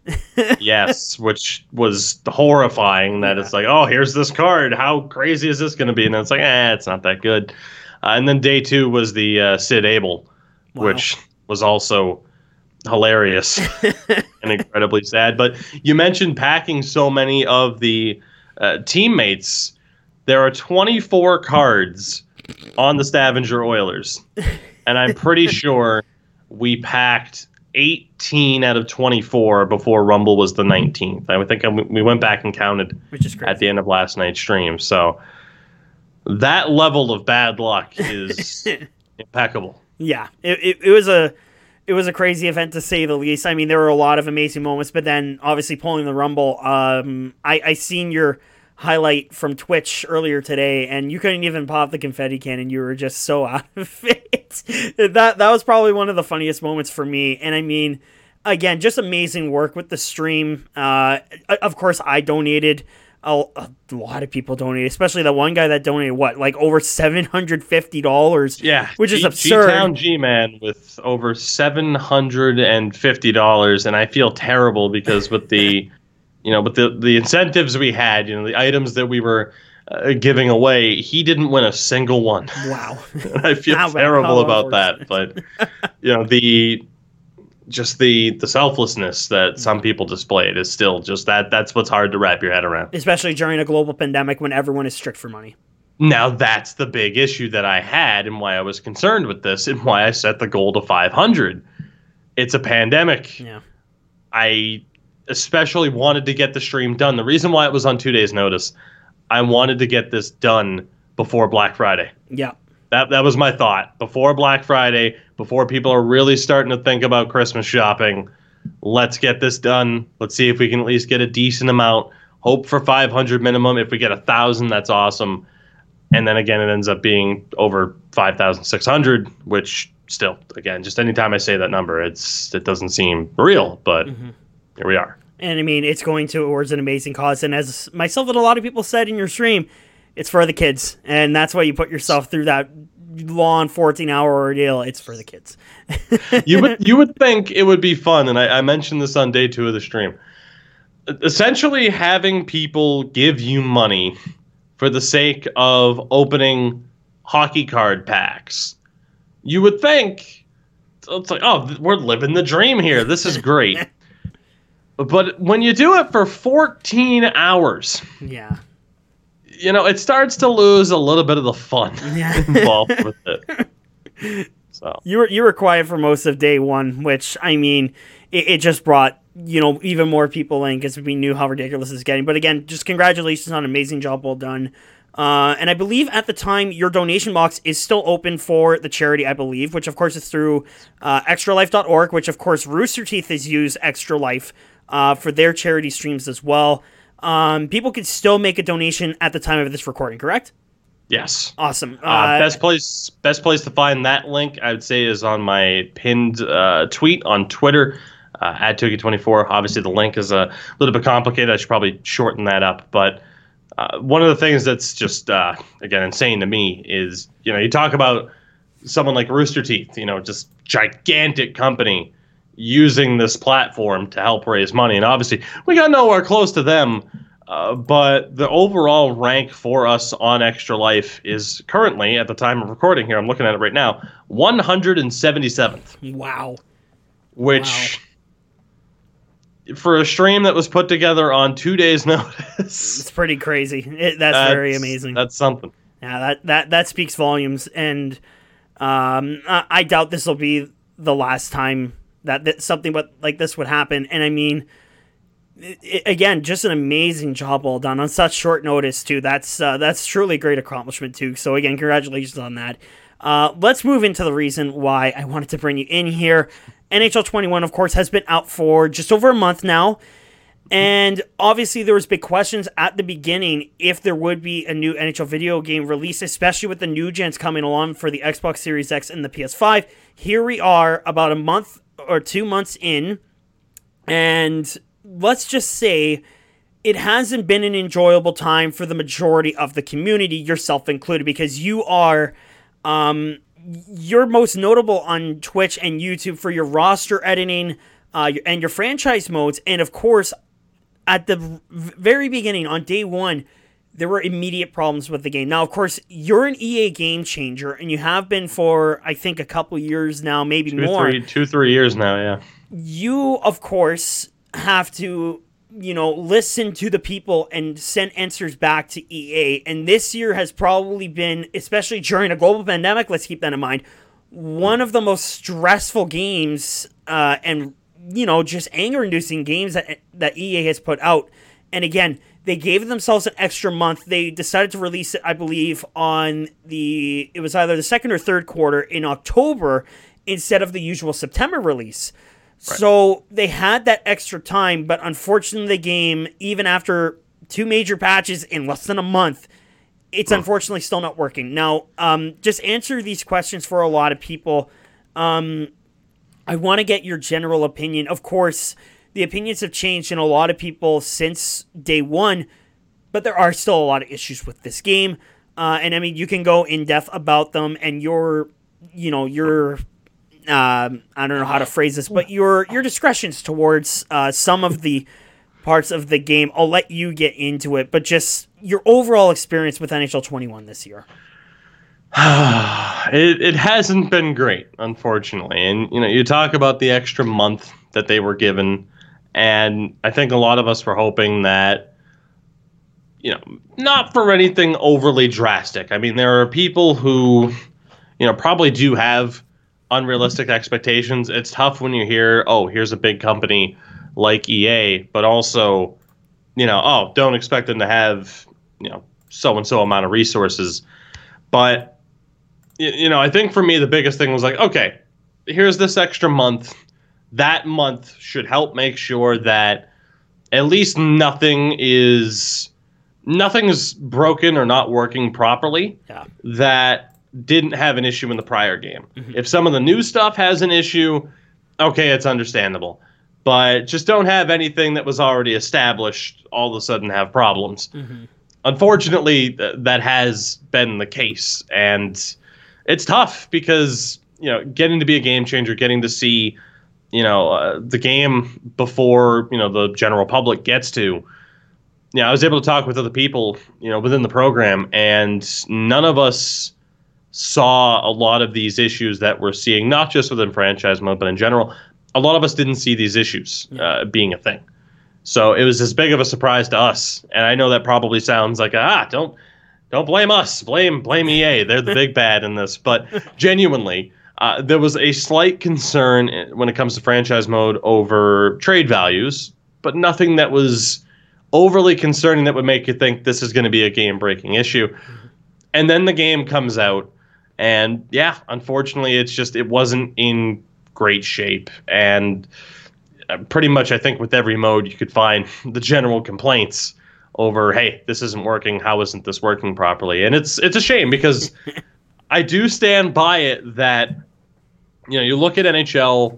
yes, which was horrifying. That it's like, oh, here's this card. How crazy is this going to be? And it's like, eh, it's not that good. Uh, and then day two was the uh, Sid Abel, which was also hilarious and incredibly sad. But you mentioned packing so many of the uh, teammates. There are 24 cards on the Stavanger Oilers, and I'm pretty sure we packed 18 out of 24 before Rumble was the 19th. I would think I, we went back and counted Which is crazy. at the end of last night's stream. So that level of bad luck is impeccable. yeah, it, it, it was a it was a crazy event to say the least. I mean, there were a lot of amazing moments, but then obviously pulling the rumble. Um, I I seen your highlight from Twitch earlier today, and you couldn't even pop the confetti cannon. You were just so out of it. that that was probably one of the funniest moments for me. And I mean, again, just amazing work with the stream. Uh, of course, I donated a, a lot of people donate, especially that one guy that donated what, like over seven hundred fifty dollars. Yeah, which is absurd. G-Town G-Man with over seven hundred and fifty dollars, and I feel terrible because with the, you know, with the the incentives we had, you know, the items that we were uh, giving away, he didn't win a single one. Wow. I feel terrible about that, but you know the just the the selflessness that mm-hmm. some people displayed is still just that that's what's hard to wrap your head around. especially during a global pandemic when everyone is strict for money. Now that's the big issue that I had and why I was concerned with this and why I set the goal to 500. It's a pandemic. Yeah. I especially wanted to get the stream done. The reason why it was on 2 days notice, I wanted to get this done before Black Friday. Yeah. That that was my thought. Before Black Friday, before people are really starting to think about Christmas shopping, let's get this done. Let's see if we can at least get a decent amount. Hope for 500 minimum. If we get a thousand, that's awesome. And then again, it ends up being over 5,600, which still, again, just anytime I say that number, it's it doesn't seem real, but mm-hmm. here we are. And I mean, it's going towards an amazing cause. And as myself and a lot of people said in your stream, it's for the kids. And that's why you put yourself through that long 14 hour ordeal. It's for the kids. you would you would think it would be fun, and I, I mentioned this on day two of the stream. Essentially, having people give you money for the sake of opening hockey card packs. You would think it's like, oh, we're living the dream here. This is great. but when you do it for 14 hours, Yeah. You know, it starts to lose a little bit of the fun Yeah. involved with it. So. You were you were quiet for most of day one, which I mean, it, it just brought you know even more people in because we knew how ridiculous it's getting. But again, just congratulations on an amazing job well done. Uh, and I believe at the time your donation box is still open for the charity, I believe, which of course is through uh, extralife.org, which of course Rooster Teeth has used Extra Life uh, for their charity streams as well. Um, people could still make a donation at the time of this recording, correct? Yes. Awesome. Uh, best place best place to find that link I would say is on my pinned uh, tweet on Twitter uh, at Tougie24. Obviously the link is a little bit complicated. I should probably shorten that up. But uh, one of the things that's just uh, again insane to me is you know you talk about someone like Rooster Teeth, you know, just gigantic company using this platform to help raise money, and obviously we got nowhere close to them. Uh, but the overall rank for us on Extra Life is currently, at the time of recording here, I'm looking at it right now, 177th, wow. which for a stream that was put together on two days' notice, It's pretty crazy. It, that's, very amazing. That's something. Yeah, that that that speaks volumes, and um, I, I doubt this will be the last time that, that something what like this would happen. And I mean, i i- again, just an amazing job all done on such short notice too. That's uh, that's truly a great accomplishment too. So again, congratulations on that. Uh, let's move into the reason why I wanted to bring you in here. NHL 21, of course, has been out for just over a month now. And obviously, there was big questions at the beginning if there would be a new NHL video game release, especially with the new gens coming along for the Xbox Series X and the PS5. Here we are, about a month or two months in, and let's just say it hasn't been an enjoyable time for the majority of the community, yourself included, because you are um, you're most notable on Twitch and YouTube for your roster editing uh, and your franchise modes, and of course, at the very beginning on day one, there were immediate problems with the game. Now, of course, you're an EA game changer, and you have been for I think a couple years now, maybe Two, more three, two, three years now, yeah. you of course have to you know listen to the people and send answers back to EA and this year has probably been especially during a global pandemic let's keep that in mind one of the most stressful games uh, and you know just anger inducing games that that EA has put out and again they gave themselves an extra month they decided to release it I believe on the it was either the second or third quarter in October instead of the usual September release so they had that extra time, but unfortunately, the game, even after two major patches in less than a month, it's unfortunately still not working. Now, um, just answer these questions for a lot of people. Um, I want to get your general opinion. Of course, the opinions have changed in a lot of people since day one. but there are still a lot of issues with this game. Uh, and I mean, you can go in depth about them, and your, you know, your, um, I don't know how to phrase this, but your your discretions towards uh, some of the parts of the game. I'll let you get into it, but just your overall experience with NHL 21 this year. it, it hasn't been great, unfortunately. And you know, you talk about the extra month that they were given, and I think a lot of us were hoping that, you know, not for anything overly drastic. I mean, there are people who, you know, probably do have unrealistic expectations. It's tough when you hear, oh, here's a big company like EA, but also, you know, oh, don't expect them to have, you know, so and so amount of resources. But you know, I think for me the biggest thing was like, okay, here's this extra month. That month should help make sure that at least nothing is nothing's broken or not working properly. Yeah. That didn't have an issue in the prior game. Mm-hmm. If some of the new stuff has an issue, okay, it's understandable. But just don't have anything that was already established all of a sudden have problems. Mm-hmm. Unfortunately, th- that has been the case. And it's tough because you know getting to be a game changer, getting to see you know uh, the game before you know the general public gets to. Yeah, I was able to talk with other people, you know, within the program, and none of us saw a lot of these issues that we're seeing, not just within franchise mode, but in general. A lot of us didn't see these issues uh, being a thing. So it was as big of a surprise to us. And I know that probably sounds like ah, don't don't blame us, blame blame EA. They're the big bad in this. But genuinely, uh, there was a slight concern when it comes to franchise mode over trade values, but nothing that was overly concerning that would make you think this is going to be a game breaking issue. And then the game comes out, and yeah, unfortunately, it's just it wasn't in great shape. And uh, pretty much, I think with every mode, you could find the general complaints over, hey, this isn't working. How isn't this working properly? And it's it's a shame because I do stand by it that you know you look at NHL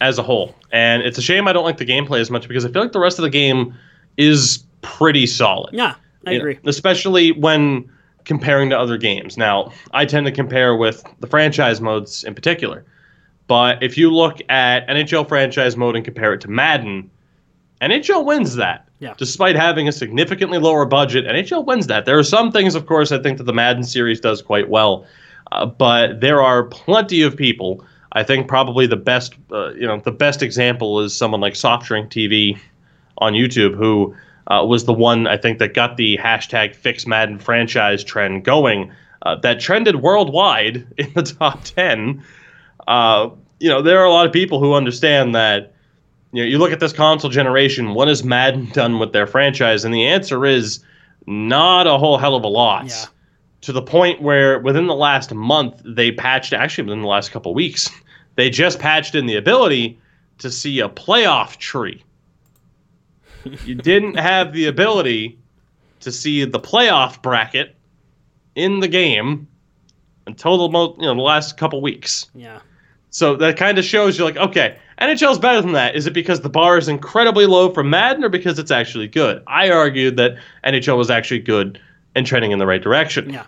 as a whole, and it's a shame I don't like the gameplay as much because I feel like the rest of the game is pretty solid. Yeah, I You know, agree. especially when comparing to other games. Now, I tend to compare with the franchise modes in particular. But if you look at NHL franchise mode and compare it to Madden, NHL wins that. Yeah. Despite having a significantly lower budget, NHL wins that. There are some things, of course, I think that the Madden series does quite well, uh, but there are plenty of people. I think probably the best, uh, you know, the best example is someone like Soft Drink TV on YouTube, who uh, was the one I think that got the hashtag Fix Madden franchise trend going. Uh, that trended worldwide in the top ten. Uh, you know, there are a lot of people who understand that. You know, you look at this console generation. What has Madden done with their franchise? And the answer is not a whole hell of a lot. Yeah. To the point where within the last month they patched. Actually, within the last couple weeks, they just patched in the ability to see a playoff tree. you didn't have the ability to see the playoff bracket in the game until the mo- you know the last couple weeks. Yeah. So that kind of shows you like, okay, NHL's better than that. Is it because the bar is incredibly low for Madden or because it's actually good? I argued that NHL was actually good and trending in the right direction. Yeah.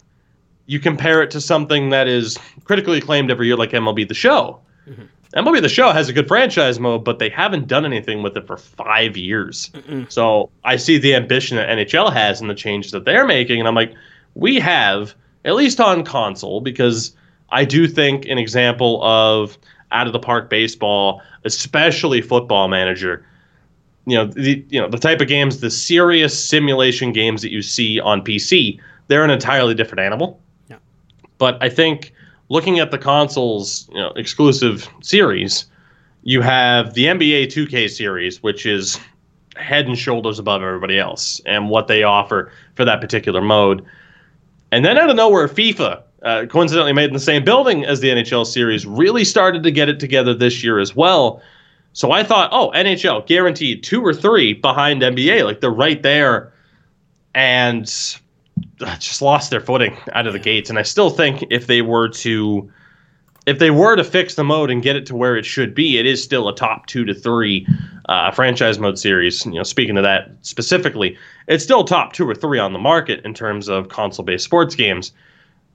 You compare it to something that is critically acclaimed every year like MLB The Show. Mm-hmm. MLB The Show has a good franchise mode, but they haven't done anything with it for five years. So I see the ambition that NHL has and the changes that they're making, and I'm like, we have, at least on console, because I do think an example of out of the park baseball, especially football manager, you know, the you know, the type of games, the serious simulation games that you see on PC, they're an entirely different animal. Yeah. But I think looking at the consoles, you know, exclusive series, you have the NBA 2K series, which is head and shoulders above everybody else and what they offer for that particular mode. And then out of nowhere, FIFA, uh, coincidentally made in the same building as the NHL series, really started to get it together this year as well. So I thought, oh, NHL guaranteed two or three behind NBA, like they're right there, and just lost their footing out of the gates. And I still think if they were to if they were to fix the mode and get it to where it should be, it is still a top two to three uh, franchise mode series. You know, speaking to that specifically, it's still top two or three on the market in terms of console-based sports games,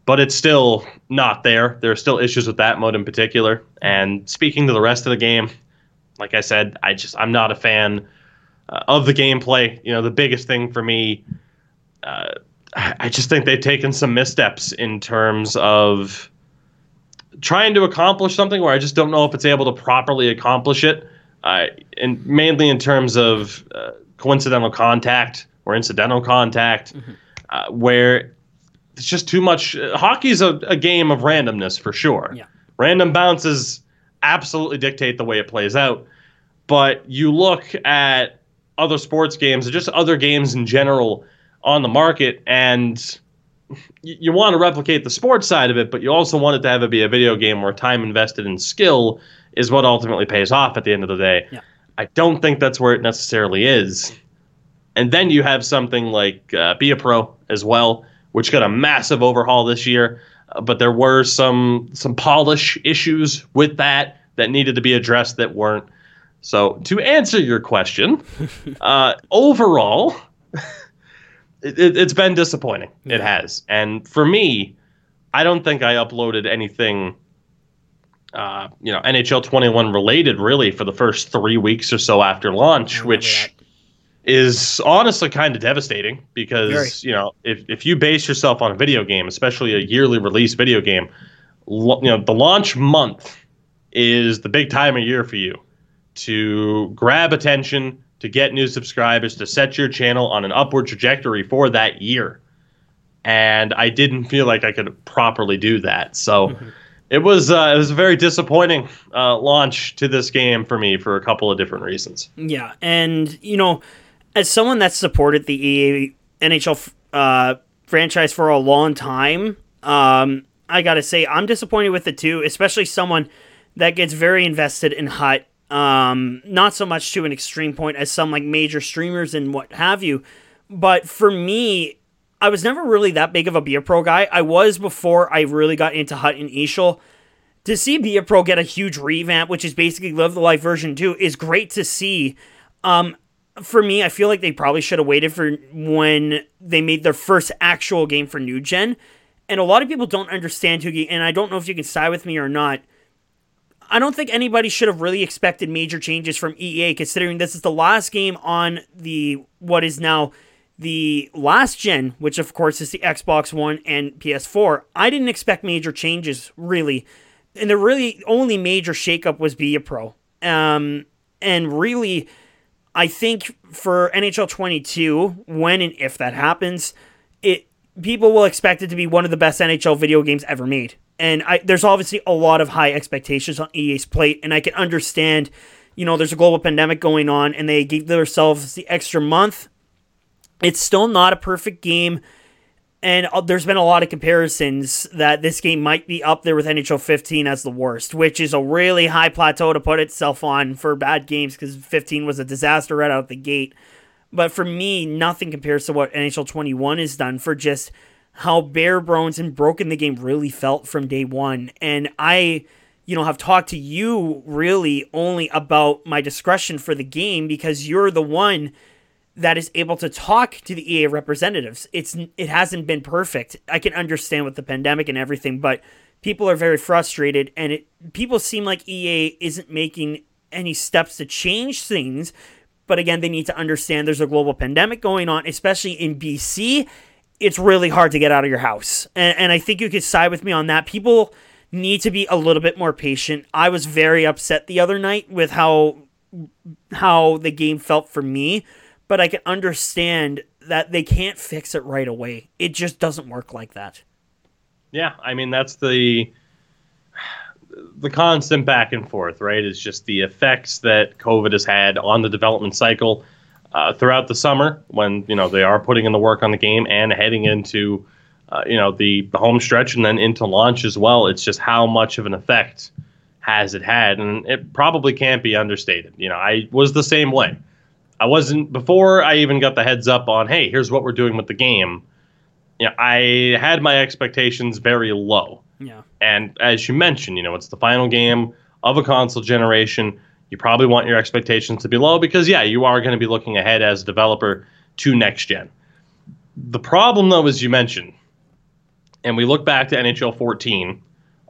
but it's still not there. There are still issues with that mode in particular. And speaking to the rest of the game, like I said, I just I'm not a fan uh, of the gameplay. You know, the biggest thing for me. Uh, I just think they've taken some missteps in terms of trying to accomplish something where I just don't know if it's able to properly accomplish it. Uh, and mainly in terms of uh, coincidental contact or incidental contact, mm-hmm. uh, where it's just too much. Uh, hockey's a, a game of randomness for sure. Yeah. Random bounces absolutely dictate the way it plays out. But you look at other sports games or just other games in general on the market and you, you want to replicate the sports side of it, but you also want it to have it be a video game where time invested in skill is what ultimately pays off at the end of the day. Yeah. I don't think that's where it necessarily is. And then you have something like uh, Be a Pro as well, which got a massive overhaul this year. But there were some some polish issues with that that needed to be addressed that weren't. So to answer your question, uh, overall, it, has been disappointing. Yeah. It has, and for me, I don't think I uploaded anything. Uh, you know, NHL 21 related really for the first three weeks or so after launch, which. Is honestly kind of devastating because Very. you know if if you base yourself on a video game, especially a yearly release video game, lo- you know the launch month is the big time of year for you to grab attention, to get new subscribers, to set your channel on an upward trajectory for that year. And I didn't feel like I could properly do that. So mm-hmm. it was uh, it was a very disappointing uh, launch to this game for me for a couple of different reasons. Yeah, and you know, as someone that's supported the EA NHL uh, franchise for a long time, um, I gotta say I'm disappointed with it too, especially someone that gets very invested in HUT um, not so much to an extreme point as some like major streamers and what have you. But for me, I was never really that big of a Be a Pro guy. I was before I really got into HUT and EASHL. To see Be a Pro get a huge revamp, which is basically Live the Life version 2, is great to see. Um, for me, I feel like they probably should have waited for when they made their first actual game for New Gen. And a lot of people don't understand Tougie, and I don't know if you can side with me or not I don't think anybody should have really expected major changes from EA, considering this is the last game on the what is now the last gen, which of course is the Xbox One and PS4. I didn't expect major changes really, and the really only major shakeup was Be a Pro. Um, and really, I think for NHL 22, when and if that happens, it people will expect it to be one of the best NHL video games ever made and I, there's obviously a lot of high expectations on EA's plate, and I can understand, you know, there's a global pandemic going on, and they gave themselves the extra month. It's still not a perfect game, and uh, there's been a lot of comparisons that this game might be up there with NHL 15 as the worst, which is a really high plateau to put itself on for bad games because 15 was a disaster right out the gate. But for me, nothing compares to what NHL 21 has done for just how bare bones and broken the game really felt from day one. And I, you know, have talked to you really only about my discretion for the game because you're the one that is able to talk to the EA representatives. It's it hasn't been perfect. I can understand with the pandemic and everything, but people are very frustrated and it people seem like EA isn't making any steps to change things. But again, they need to understand there's a global pandemic going on, especially in BC it's really hard to get out of your house. And, and I think you could side with me on that. People need to be a little bit more patient. I was very upset the other night with how how the game felt for me, but I can understand that they can't fix it right away. It just doesn't work like that. Yeah, I mean that's the the constant back and forth, right? It's just the effects that COVID has had on the development cycle uh, throughout the summer when you know they are putting in the work on the game and heading into uh, you know the home stretch and then into launch as well. It's just how much of an effect has it had, and it probably can't be understated. You know, I was the same way. I wasn't before I even got the heads up on, hey, here's what we're doing with the game. You know, I had my expectations very low Yeah. And as you mentioned, you know, it's the final game of a console generation. You probably want your expectations to be low because, yeah, you are going to be looking ahead as a developer to next gen. The problem, though, as you mentioned, and we look back to NHL 14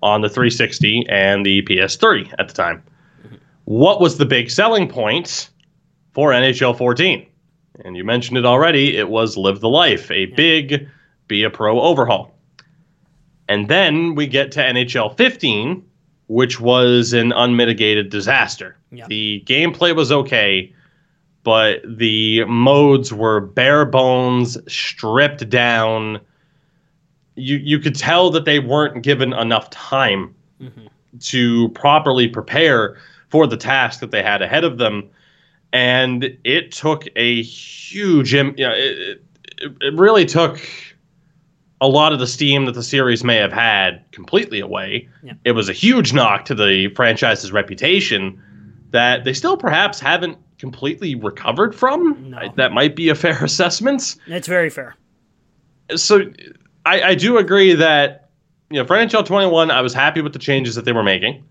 on the 360 and the PS3 at the time. Mm-hmm. What was the big selling point for NHL 14? And you mentioned it already. It was Live the Life, a big Be a Pro overhaul. And then we get to NHL 15, which was an unmitigated disaster. Yeah. The gameplay was okay, but the modes were bare bones, stripped down. You you could tell that they weren't given enough time mm-hmm. to properly prepare for the task that they had ahead of them, and it took a huge. You know, it, it, it really took a lot of the steam that the series may have had completely away. Yeah. It was a huge knock to the franchise's reputation that they still perhaps haven't completely recovered from. No. I- that might be a fair assessment. It's very fair. So I, I do agree that you know for NHL 21, I was happy with the changes that they were making.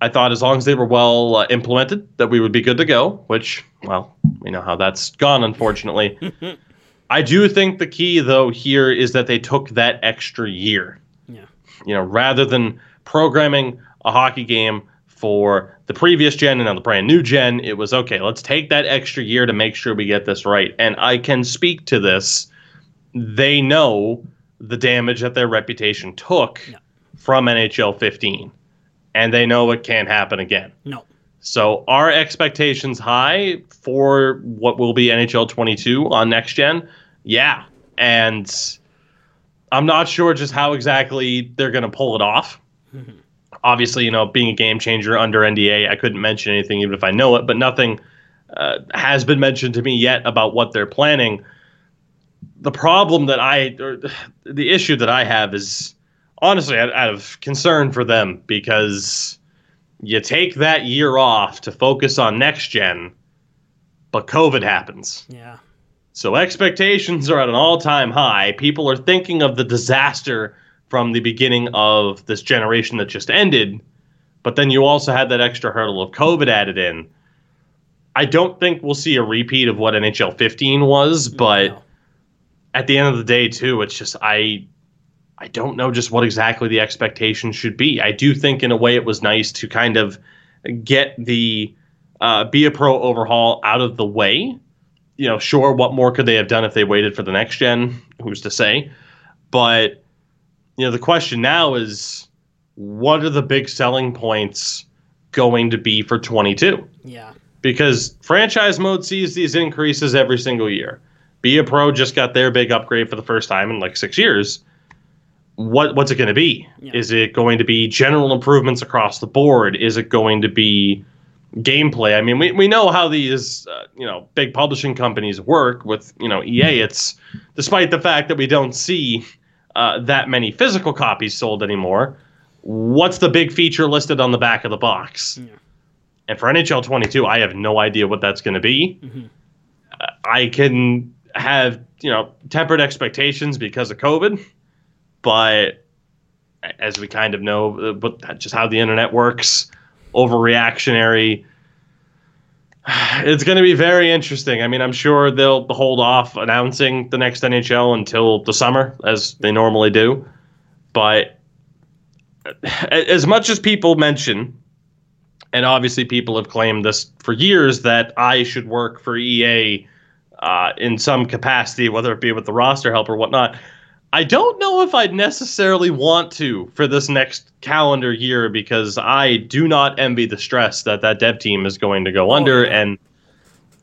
I thought as long as they were well uh, implemented, that we would be good to go. Which, well, we know how that's gone, unfortunately. I do think the key, though, here is that they took that extra year. Yeah. You know, rather than programming a hockey game for the previous gen and now the brand new gen, it was okay, let's take that extra year to make sure we get this right. And I can speak to this. They know the damage that their reputation took Yeah. from NHL 15, and they know it can't happen again. No. So our expectations high for what will be NHL 22 on next gen. Yeah. And I'm not sure just how exactly they're going to pull it off. Obviously, you know, being a game changer under NDA, I couldn't mention anything even if I know it, but nothing uh, has been mentioned to me yet about what they're planning. The problem that I, or the issue that I have is honestly out, out of concern for them because you take that year off to focus on next gen, but COVID happens. Yeah. So expectations are at an all-time high. People are thinking of the disaster from the beginning of this generation that just ended, but then you also had that extra hurdle of COVID added in. I don't think we'll see a repeat of what NHL 15 was, mm, but No. at the end of the day too it's just i i don't know just what exactly the expectation should be i do think in a way it was nice to kind of get the uh, be a pro overhaul out of the way you know sure what more could they have done if they waited for the next gen who's to say but you know the question now is what are the big selling points going to be for 22 Yeah. because franchise mode sees these increases every single year. Be a Pro just got their big upgrade for the first time in like six years. What what's it going to be? Yeah. Is it going to be general improvements across the board? Is it going to be gameplay? I mean, we, we know how these uh, you know big publishing companies work with you know EA. It's despite the fact that we don't see uh, that many physical copies sold anymore. What's the big feature listed on the back of the box? Yeah. And for NHL 22, I have no idea what that's going to be. Uh, I can have, you know, tempered expectations because of COVID, but as we kind of know, uh, but just how the internet works, overreactionary. It's going to be very interesting. I mean, I'm sure they'll hold off announcing the next NHL until the summer, as they normally do. But as much as people mention and obviously people have claimed this for years that I should work for EA uh, in some capacity, whether it be with the roster help or whatnot. I don't know if I'd necessarily want to for this next calendar year because I do not envy the stress that that dev team is going to go oh, under yeah. and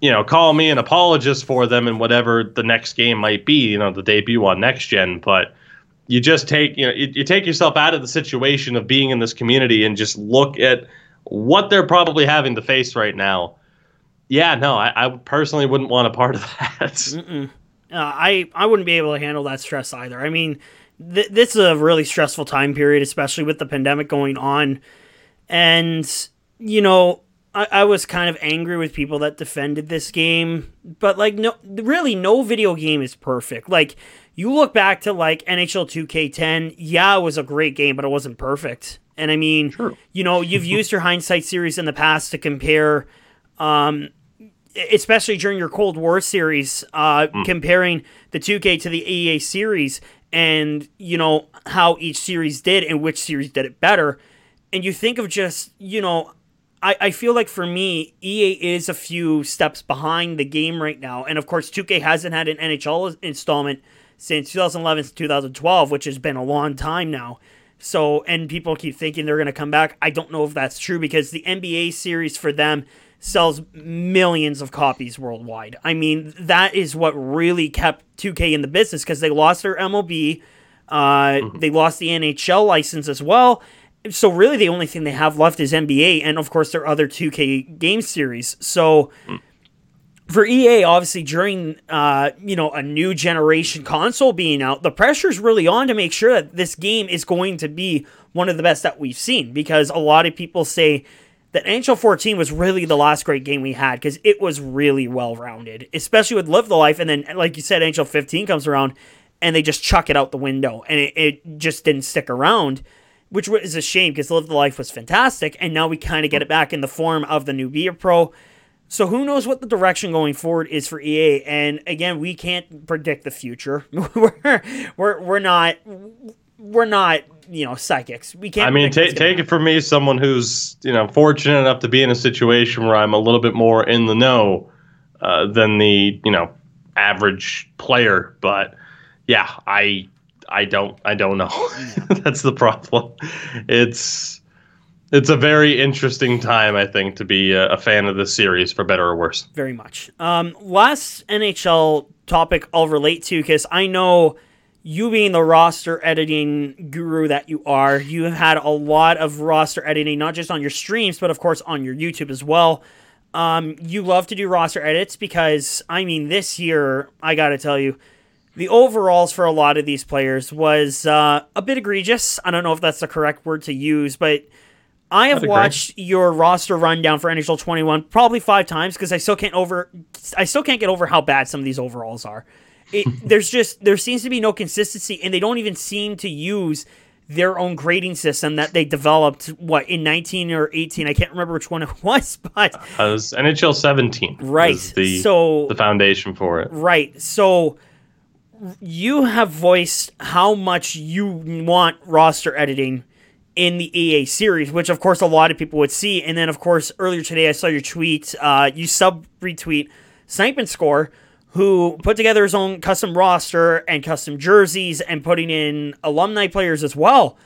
you know call me an apologist for them and whatever the next game might be you know the debut on next gen but you just take you know you, you take yourself out of the situation of being in this community and just look at what they're probably having to face right now. Yeah no i, I personally wouldn't want a part of that Uh, I I wouldn't be able to handle that stress either. I mean, th- this is a really stressful time period, especially with the pandemic going on, and you know, I, I was kind of angry with people that defended this game, but like no, really, no video game is perfect. Like you look back to like NHL 2K10, yeah, it was a great game, but it wasn't perfect. And I mean, you know, you've used your hindsight series in the past to compare, um, especially during your Cold War series, uh, comparing the 2K to the EA series, and you know how each series did and which series did it better. And you think of just, you know, I, I feel like for me, EA is a few steps behind the game right now. And of course, 2K hasn't had an NHL installment since 2011 to 2012, which has been a long time now. So, and people keep thinking they're going to come back. I don't know if that's true because the NBA series for them sells millions of copies worldwide. I mean, that is what really kept 2K in the business because they lost their MLB, uh, they lost the NHL license as well. So, really, the only thing they have left is NBA and, of course, their other 2K game series. So, for EA, obviously during uh, you know a new generation console being out, the pressure is really on to make sure that this game is going to be one of the best that we've seen. Because a lot of people say that NHL 14 was really the last great game we had because it was really well rounded, especially with Live the Life. And then, like you said, NHL 15 comes around and they just chuck it out the window, and it, it just didn't stick around. Which is a shame because Live the Life was fantastic, and now we kind of get it back in the form of the new Be a Pro. So who knows what the direction going forward is for EA? And again, we can't predict the future. we're, we're we're not we're not you know psychics. We can't. I mean, take take it from me, someone who's you know fortunate enough to be in a situation where I'm a little bit more in the know uh, than the you know average player. But yeah, I I don't I don't know. That's the problem. It's it's a very interesting time, I think, to be a, a fan of the series, for better or worse. very much. Um, last NHL topic I'll relate to because I know you being the roster editing guru that you are, you have had a lot of roster editing, not just on your streams, but of course on your YouTube as well. Um, you love to do roster edits because, I mean, this year, I gotta tell you, the overalls for a lot of these players was uh, a bit egregious. I don't know if that's the correct word to use, but I have watched your roster rundown for NHL 21 probably five times because I still can't over I still can't get over how bad some of these overalls are. It, there's just there seems to be no consistency, and they don't even seem to use their own grading system that they developed what in 19 or 18. I can't remember which one it was, but Uh, it was NHL 17, Right, The so- the foundation for it. Right. So you have voiced how much you want roster editing in the EA series, which of course a lot of people would see. And then of course earlier today I saw your tweet, uh, you sub retweet Snipe and Score, who put together his own custom roster and custom jerseys and putting in alumni players as well.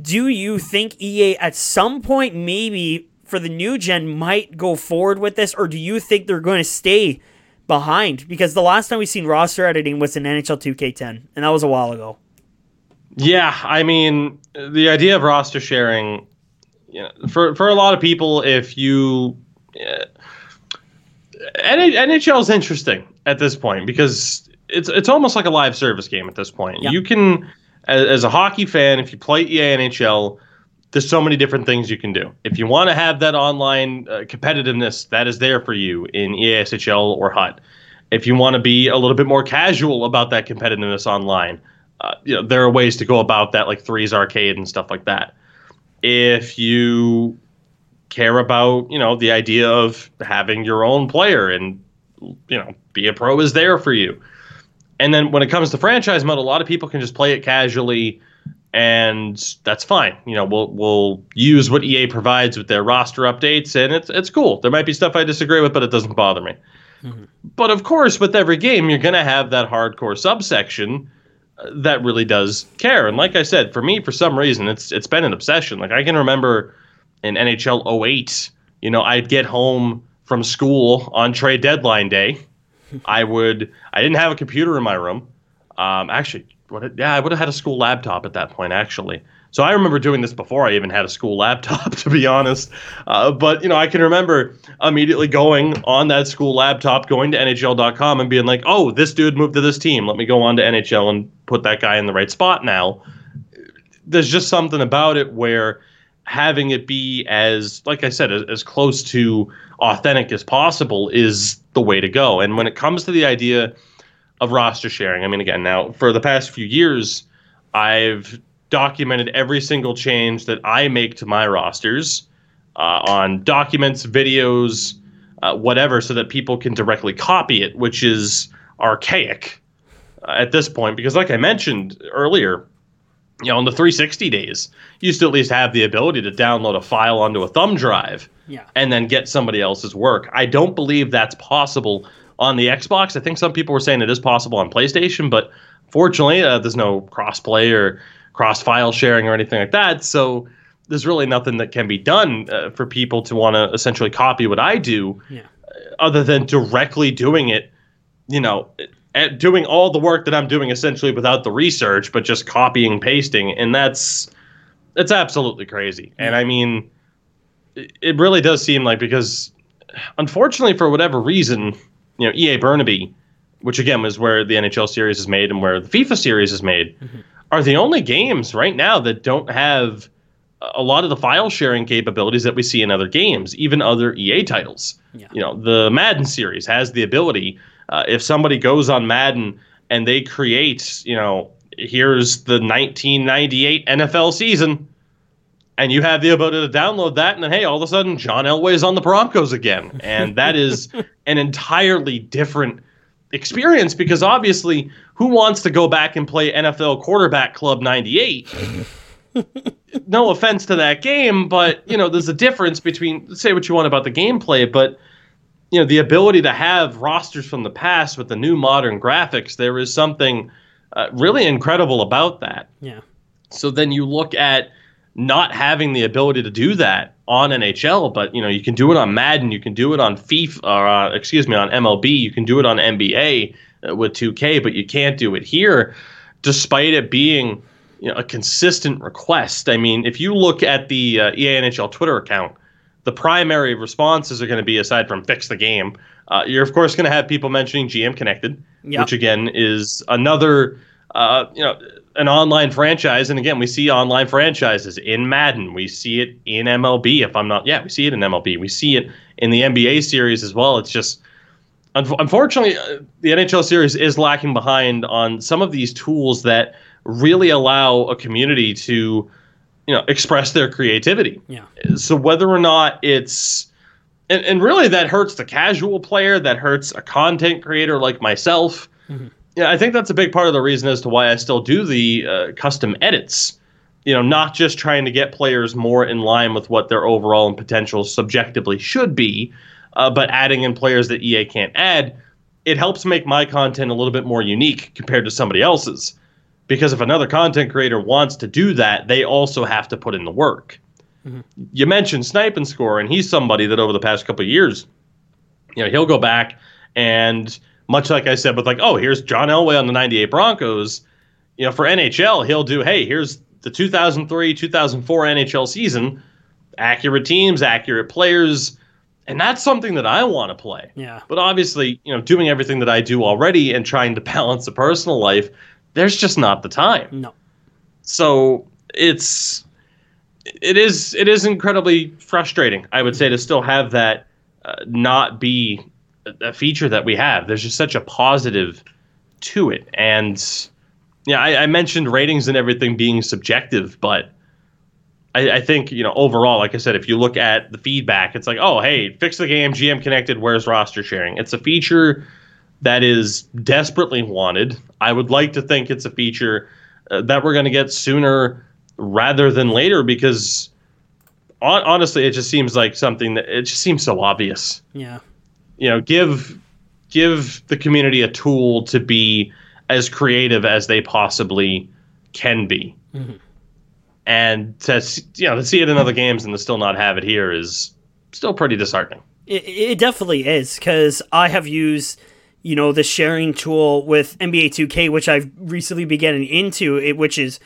Do you think EA at some point maybe for the new gen might go forward with this, or do you think they're going to stay behind? Because the last time we seen roster editing was in NHL 2K10, and that was a while ago. Yeah, I mean, the idea of roster sharing, you know, for for a lot of people, if you, uh, NHL is interesting at this point because it's it's almost like a live service game at this point. You can, as, as a hockey fan, if you play EA NHL, there's so many different things you can do. If you want to have that online uh, competitiveness, that is there for you in EASHL or HUT. If you want to be a little bit more casual about that competitiveness online, uh, you know, there are ways to go about that, like Threes Arcade and stuff like that. If you care about, you know, the idea of having your own player and, you know, be a pro is there for you. And then when it comes to franchise mode, a lot of people can just play it casually, and that's fine. You know, we'll we'll use what EA provides with their roster updates, and it's it's cool. There might be stuff I disagree with, but it doesn't bother me. But of course, with every game, you're gonna have that hardcore subsection uh, that really does care. And like I said, for me, for some reason, it's it's been an obsession. Like I can remember in NHL 08, you know, I'd get home from school on trade deadline day. I would. I didn't have a computer in my room. Um, actually, what? Yeah, I would have had a school laptop at that point. Actually, so I remember doing this before I even had a school laptop, to be honest. Uh, but you know, I can remember immediately going on that school laptop, going to NHL.com, and being like, "Oh, this dude moved to this team. Let me go on to NHL and put that guy in the right spot now." There's just something about it where having it be as, like I said, as, as close to authentic as possible is the way to go. And when it comes to the idea of roster sharing, I mean, again, now for the past few years, I've documented every single change that I make to my rosters uh, on documents, videos, uh, whatever, so that people can directly copy it, which is archaic uh, at this point. Because, like I mentioned earlier, you know, in the 360 days, you used to at least have the ability to download a file onto a thumb drive Yeah. and then get somebody else's work. I don't believe that's possible on the Xbox. I think some people were saying it is possible on PlayStation, but fortunately, uh, there's no crossplay or cross file sharing or anything like that. So there's really nothing that can be done uh, for people to want to essentially copy what I do, Yeah. other than directly doing it. You know, at doing all the work that I'm doing essentially without the research, but just copying, pasting, and that's that's absolutely crazy. And I mean, it it really does seem like because unfortunately for whatever reason, you know, EA Burnaby, which again was where the NHL series is made and where the FIFA series is made, mm-hmm. are the only games right now that don't have a lot of the file sharing capabilities that we see in other games, even other EA titles. Yeah. You know, the Madden series has the ability uh, if somebody goes on Madden and they create, you know, here's the 1998 NFL season, and you have the ability to download that, and then hey, all of a sudden John Elway's on the Broncos again, and that is an entirely different experience because obviously, who wants to go back and play NFL Quarterback Club '98? no offense to that game, but you know, there's a difference between say what you want about the gameplay, but you know, the ability to have rosters from the past with the new modern graphics, there is something uh, really incredible about that. Yeah. So then you look at not having the ability to do that on NHL, but you know you can do it on Madden, you can do it on FIFA, or uh, excuse me, on MLB, you can do it on NBA uh, with 2K, but you can't do it here, despite it being you know a consistent request. I mean, if you look at the uh, EA NHL Twitter account, the primary responses are going to be aside from fix the game. Uh, you're of course going to have people mentioning GM Connected, Yep. which again is another uh, you know an online franchise. And again, we see online franchises in Madden. We see it in MLB. If I'm not, yeah, we see it in MLB. We see it in the NBA series as well. It's just unf- unfortunately uh, the NHL series is lacking behind on some of these tools that really allow a community to you know express their creativity. Yeah. so whether or not it's and, and really that hurts the casual player that hurts a content creator like myself. Yeah i think that's a big part of the reason as to why i still do the uh, custom edits. You know not just trying to get players more in line with what their overall and potential subjectively should be uh, but adding in players that ea can't add it helps make my content a little bit more unique compared to somebody else's because if another content creator wants to do that they also have to put in the work. Mm-hmm. You mentioned snipe and score and he's somebody that over the past couple of years you know he'll go back and much like i said with like oh here's john elway on the 98 broncos you know for nhl he'll do hey here's the 2003 2004 nhl season. Accurate teams accurate players and that's something that i want to play. Yeah. but obviously you know doing everything that i do already and trying to balance a personal life there's just not the time. No. so it's it is it is incredibly frustrating i would say to still have that uh, not be a, a feature that we have. There's just such a positive to it. And yeah I, I mentioned ratings and everything being subjective but I, I think you know overall like i said if you look at the feedback it's like oh hey fix the game gm connected where's roster sharing? It's a feature that is desperately wanted. I would like to think it's a feature uh, that we're going to get sooner rather than later because hon- honestly it just seems like something that it just seems so obvious. Yeah. you know give give the community a tool to be as creative as they possibly can be. And to you know to see it in other games and to still not have it here is still pretty disheartening. It, it definitely is because I have used, you know, the sharing tool with NBA 2K, which I've recently been getting into, it, which is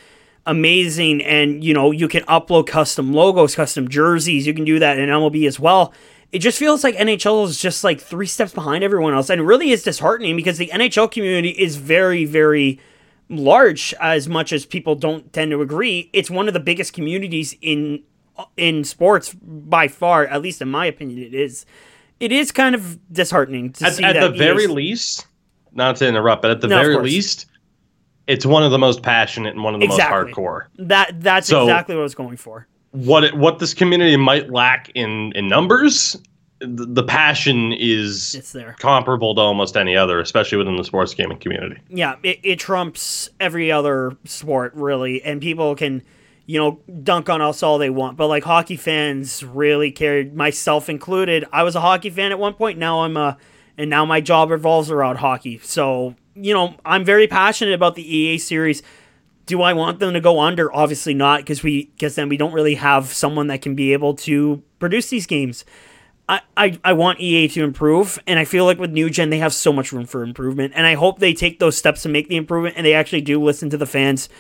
amazing. And you know, you can upload custom logos, custom jerseys. You can do that in MLB as well. It just feels like NHL is just like three steps behind everyone else, and really is disheartening because the NHL community is very, very large. As much as people don't tend to agree, it's one of the biggest communities in in sports by far, at least in my opinion, it is. It is kind of disheartening to At, see at that the very EA's least, not to interrupt, but at the No, very least, it's one of the most passionate and one of the Exactly. most hardcore. that that's So- exactly what I was going for. What it, what this community might lack in in numbers, the, the passion is It's there. comparable to almost any other, especially within the sports gaming community. Yeah, it, it trumps every other sport really, and people can, you know, dunk on us all they want, but like hockey fans really cared, myself included. I was a hockey fan at one point. Now I'm a, and now my job revolves around hockey. So you know, I'm very passionate about the EA series. Do I want them to go under? Obviously not, because we because then we don't really have someone that can be able to produce these games. I, I, I want EA to improve, and I feel like with New Gen, they have so much room for improvement. And I hope they take those steps to make the improvement and they actually do listen to the fans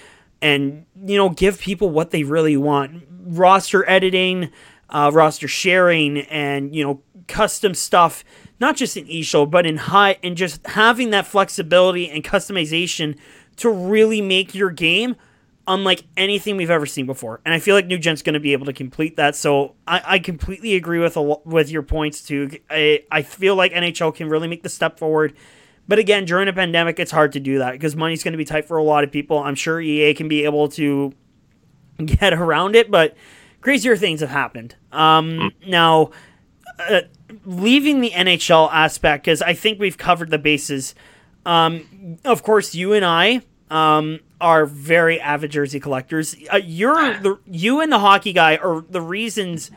and, you know, give people what they really want roster editing, uh, roster sharing, and, you know, custom stuff, not just in EASHL, but in high, and just having that flexibility and customization to really make your game unlike anything we've ever seen before. And I feel like New Gen's going to be able to complete that. So I, I completely agree with a, with your points too. I, I feel like NHL can really make the step forward. But again, during a pandemic, it's hard to do that because money's going to be tight for a lot of people. I'm sure EA can be able to get around it, but crazier things have happened. Um, Now, uh, leaving the NHL aspect, because I think we've covered the bases. Um, of course, you and I um, are very avid jersey collectors. Uh, you're the you and the hockey guy are the reasons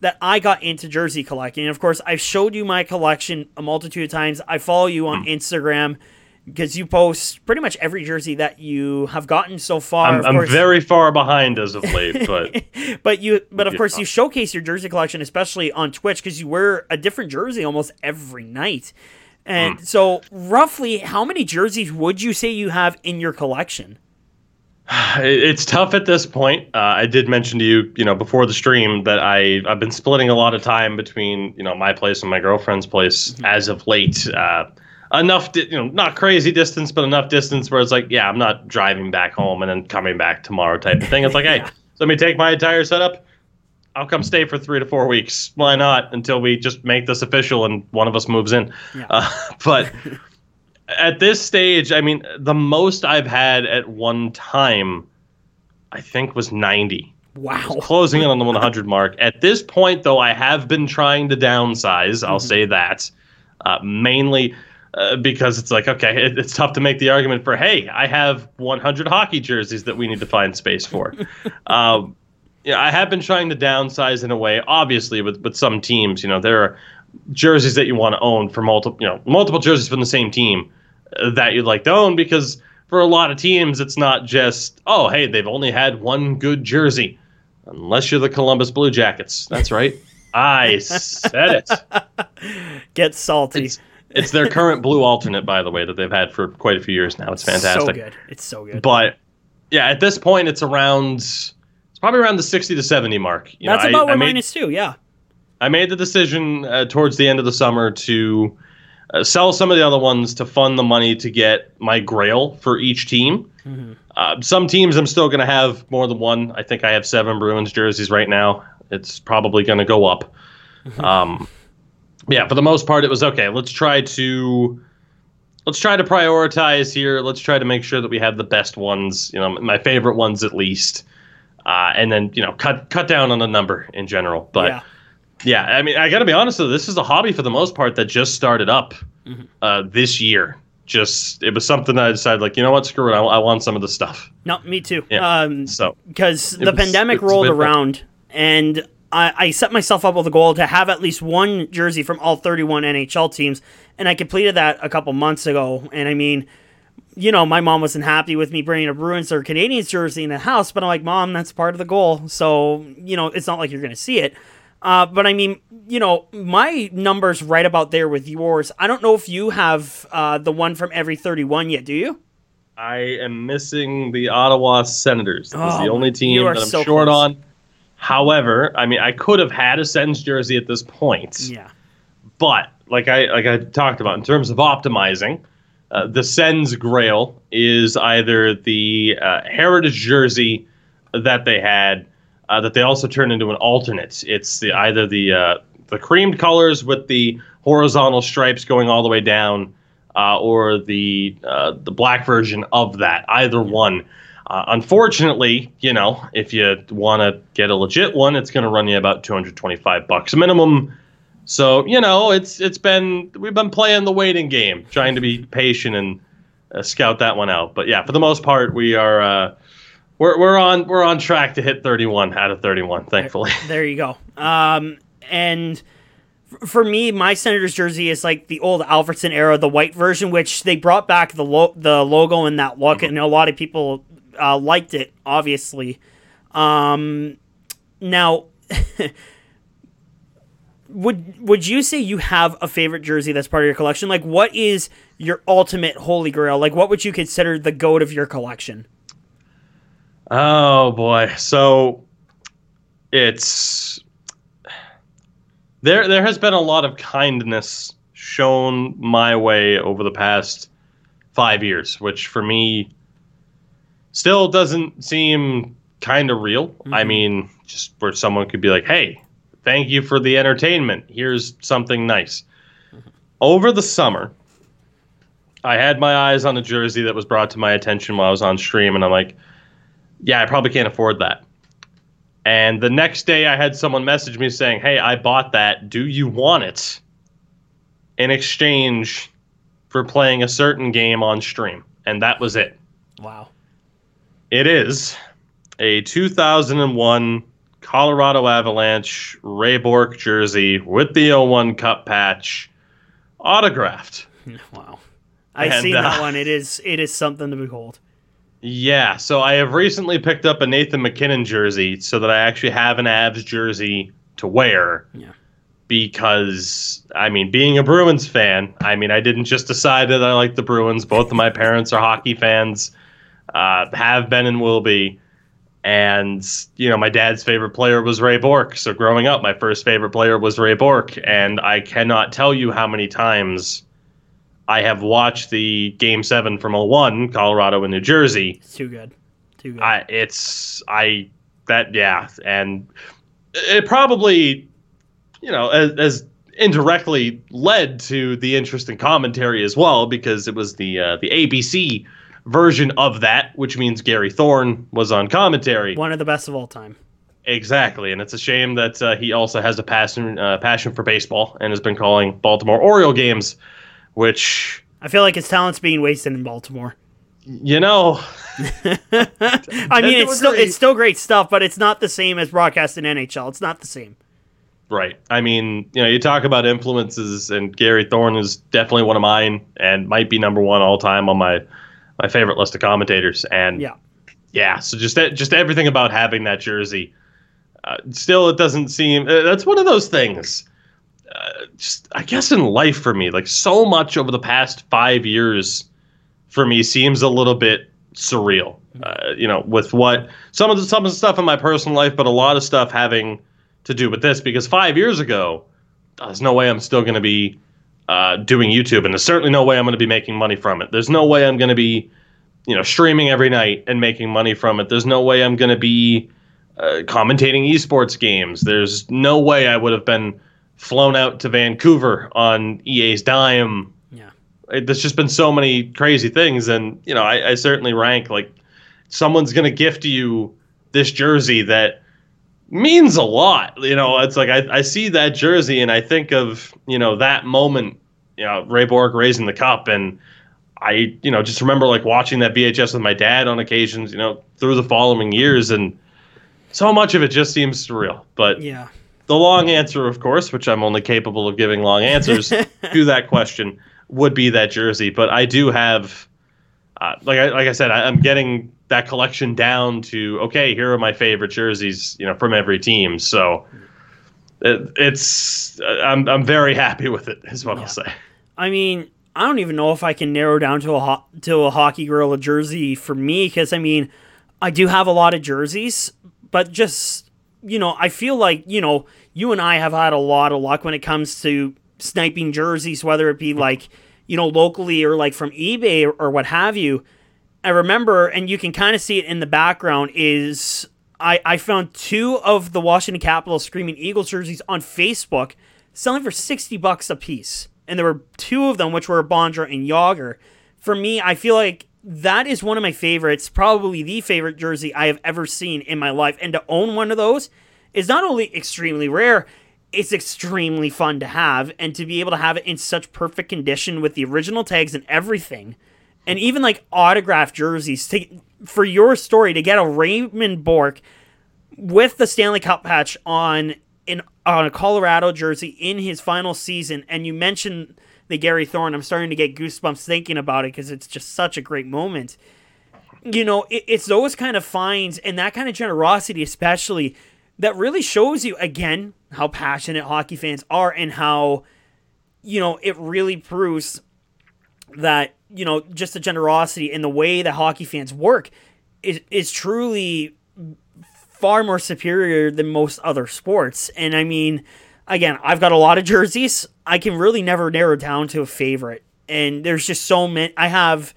that I got into jersey collecting. And of course, I've showed you my collection a multitude of times. I follow you on hmm. Instagram because you post pretty much every jersey that you have gotten so far. I'm, I'm very far behind as of late, but but you but of Yeah. course you showcase your jersey collection especially on Twitch because you wear a different jersey almost every night. And hmm. so roughly how many jerseys would you say you have in your collection? It- It's tough at this point. Uh, I did mention to you, you know, before the stream that I I've been splitting a lot of time between you know my place and my girlfriend's place as of late. Uh, enough, di- you know, not crazy distance, but enough distance where it's like, yeah, I'm not driving back home and then coming back tomorrow type of thing. It's like, hey, so let me take my entire setup. I'll come stay for three to four weeks. Why not? Until we just make this official and one of us moves in. Yeah. Uh, but at this stage, I mean, the most I've had at one time, I think, was 90. Wow. Closing in on the 100 mark. At this point, though, I have been trying to downsize. I'll say that. Uh, mainly uh, because it's like, okay, it, it's tough to make the argument for, hey, I have 100 hockey jerseys that we need to find space for. um, yeah, I have been trying to downsize in a way. Obviously, with with some teams, you know, there are jerseys that you want to own for multiple, you know, multiple jerseys from the same team uh, that you'd like to own because for a lot of teams, it's not just oh, hey, they've only had one good jersey, unless you're the Columbus Blue Jackets. That's right, I said it. Get salty. It's, it's their current blue alternate, by the way, that they've had for quite a few years now. It's fantastic. So good. It's so good. But yeah, at this point, it's around. It's probably around the sixty to seventy mark. You That's know, about I, what I made, mine is too, yeah. I made the decision uh, towards the end of the summer to uh, sell some of the other ones to fund the money to get my Grail for each team. Uh, some teams I'm still going to have more than one. I think I have seven Bruins jerseys right now. It's probably going to go up. Um, yeah, for the most part, it was okay. Let's try to let's try to prioritize here. Let's try to make sure that we have the best ones. You know, my favorite ones at least, uh, and then you know cut cut down on the number in general. But yeah. Yeah, I mean, I got to be honest though. This is a hobby for the most part that just started up Mm-hmm. uh, this year. Just it was something that I decided, like, you know what, screw it, I, I want some of the stuff. No, me too. Yeah. Um So because the was- pandemic rolled around and I, I set myself up with a goal to have at least one jersey from all 31 NHL teams, and I completed that a couple months ago. And I mean, you know, my mom wasn't happy with me bringing a Bruins or Canadiens jersey in the house, but I'm like, Mom, that's part of the goal. So, you know, it's not like you're going to see it. Uh, but I mean, you know, my number's right about there with yours. I don't know if you have uh, the one from every 31 yet, do you? I am missing the Ottawa Senators. Was Oh, the only team that I'm so short close. on. However, I mean, I could have had a Sens jersey at this point. Yeah. But like I like I talked about in terms of optimizing, uh, the Sens Grail is either the uh, heritage jersey that they had uh, that they also turn into an alternate. It's the either the uh, the creamed colors with the horizontal stripes going all the way down, uh, or the uh, the black version of that. Either one. Uh, unfortunately, you know, if you want to get a legit one, it's going to run you about 225 bucks minimum. So you know, it's it's been we've been playing the waiting game, trying to be patient and uh, scout that one out. But yeah, for the most part, we are uh, we're we're on we're on track to hit 31 out of 31, thankfully. There you go. Um, and for me, my Senators jersey is like the old Alfredsson era, the white version, which they brought back the lo- the logo and that look, and a lot of people uh, liked it. Obviously, um, now. Would would you say you have a favorite jersey that's part of your collection? Like, what is your ultimate holy grail? Like, what would you consider the goat of your collection? Oh boy. So it's there there has been a lot of kindness shown my way over the past 5 years, which for me still doesn't seem kind of real. I mm-hmm. mean, just where someone could be like, "Hey, thank you for the entertainment. Here's something nice." Mm-hmm. Over the summer, I had my eyes on a jersey that was brought to my attention while I was on stream and I'm like, yeah, I probably can't afford that. And the next day, I had someone message me saying, Hey, I bought that. Do you want it? In exchange for playing a certain game on stream. And that was it. Wow. It is a 2001 Colorado Avalanche Ray Bourque jersey with the 01 Cup patch, autographed. Wow. I've And, seen that uh, one. It is it is something to behold. Yeah, so I have recently picked up a Nathan MacKinnon jersey so that I actually have an Avs jersey to wear. Yeah. Because I mean, being a Bruins fan, I mean, I didn't just decide that I like the Bruins. Both of my parents are hockey fans, uh, have been and will be. And you know, my dad's favorite player was Ray Bourque. So growing up, my first favorite player was Ray Bourque, and I cannot tell you how many times I have watched the Game Seven from 01, Colorado and New Jersey. It's too good. Too good. I it's I that yeah, and it probably you know as, as indirectly led to the interesting commentary as well because it was the uh, the ABC version of that, which means Gary Thorne was on commentary. one of the best of all time. Exactly, and it's a shame that uh, he also has a passion uh, passion for baseball and has been calling Baltimore Oriole games, which I feel like his talent's being wasted in Baltimore. you know I mean, it's still it's still great stuff, but it's not the same as broadcasting NHL. It's not the same. Right. I mean, you know, you talk about influences, and Gary Thorne is definitely one of mine, and might be number one all time on my my favorite list of commentators. And Yeah. yeah, so just that- just everything about having that jersey. Uh, still, it doesn't seem. Uh, that's one of those things. Just I guess in life for me, like so much over the past five years, for me seems a little bit surreal. Uh, you know, with what some of the some of the stuff in my personal life, but a lot of stuff having to do with this because five years ago, there's no way I'm still going to be uh, doing YouTube, and there's certainly no way I'm going to be making money from it. There's no way I'm going to be, you know, streaming every night and making money from it. There's no way I'm going to be uh, commentating esports games. There's no way I would have been flown out to Vancouver on EA's dime. Yeah. It, there's just been so many crazy things, and you know, I, I certainly rank like someone's going to gift you this jersey that means a lot. You know, it's like I, I see that jersey and I think of, you know, that moment, you know, Ray Bourque raising the cup and I, you know, just remember like watching that VHS with my dad on occasions, you know, through the following years and so much of it just seems surreal. But Yeah. The long answer, of course, which I'm only capable of giving long answers to that question, would be that jersey. But I do have, uh, like I like I said, I, I'm getting that collection down to okay. Here are my favorite jerseys, you know, from every team. So it, it's I'm I'm very happy with it. Is what I'll say. I mean, I don't even know if I can narrow down to a ho- to a hockey gorilla jersey for me because I mean, I do have a lot of jerseys, but just you know, I feel like you know, you and I have had a lot of luck when it comes to sniping jerseys, whether it be like you know locally or like from eBay or, or what have you. I remember, and you can kind of see it in the background, is I, I found two of the Washington Capitals Screaming Eagles jerseys on Facebook selling for 60 bucks a piece. And there were two of them, which were Bondra and Jagr. For me, I feel like that is one of my favorites, probably the favorite jersey I have ever seen in my life. And to own one of those is not only extremely rare, it's extremely fun to have. And to be able to have it in such perfect condition with the original tags and everything. And even like autographed jerseys to, for your story to get a Raymond Bourque with the Stanley Cup patch on in on a Colorado jersey in his final season, and you mentioned the Gary Thorne. I'm starting to get goosebumps thinking about it because it's just such a great moment. You know, it, it's those kind of finds and that kind of generosity, especially, that really shows you again how passionate hockey fans are and how, you know, it really proves that you know just the generosity and the way that hockey fans work is is truly far more superior than most other sports. And I mean, again, I've got a lot of jerseys. I can really never narrow down to a favorite. And there's just so many. I have,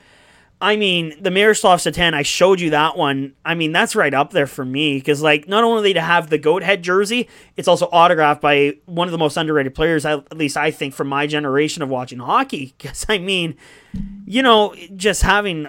I mean, the Miroslav Satan, I showed you that one. I mean, that's right up there for me because, like, not only to have the goat head jersey, it's also autographed by one of the most underrated players, at least I think, from my generation of watching hockey. Because, I mean, you know, just having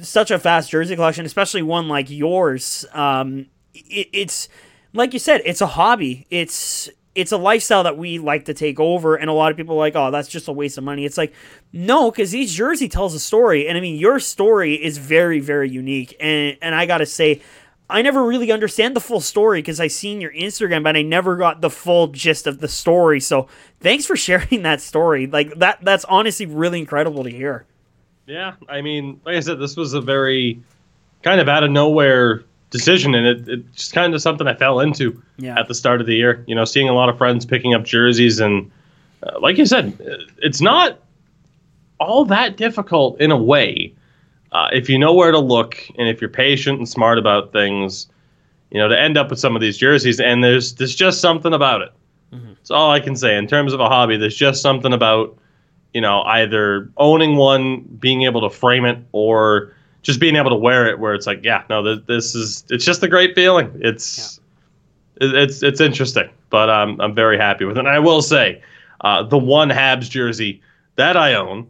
such a fast jersey collection, especially one like yours, um, it, it's like you said, it's a hobby. It's it's a lifestyle that we like to take over, and a lot of people are like, oh, that's just a waste of money. It's like, no, because each jersey tells a story, and I mean, your story is very, very unique, and and I gotta say. I never really understand the full story because I seen your Instagram, but I never got the full gist of the story. So thanks for sharing that story. Like that that's honestly really incredible to hear. Yeah, I mean, like I said, this was a very kind of out of nowhere decision, and it, it's just kind of something I fell into Yeah. at the start of the year. You know, seeing a lot of friends picking up jerseys, and uh, like you said, it's not all that difficult in a way uh, if you know where to look and if you're patient and smart about things. You know, to end up with some of these jerseys, and there's there's just something about it. That's all I can say in terms of a hobby. There's just something about you know either owning one, being able to frame it, or just being able to wear it where it's like yeah no this, this is it's just a great feeling. It's it, it's it's interesting but um, i'm very happy with it. And i will say uh, the one habs jersey that i own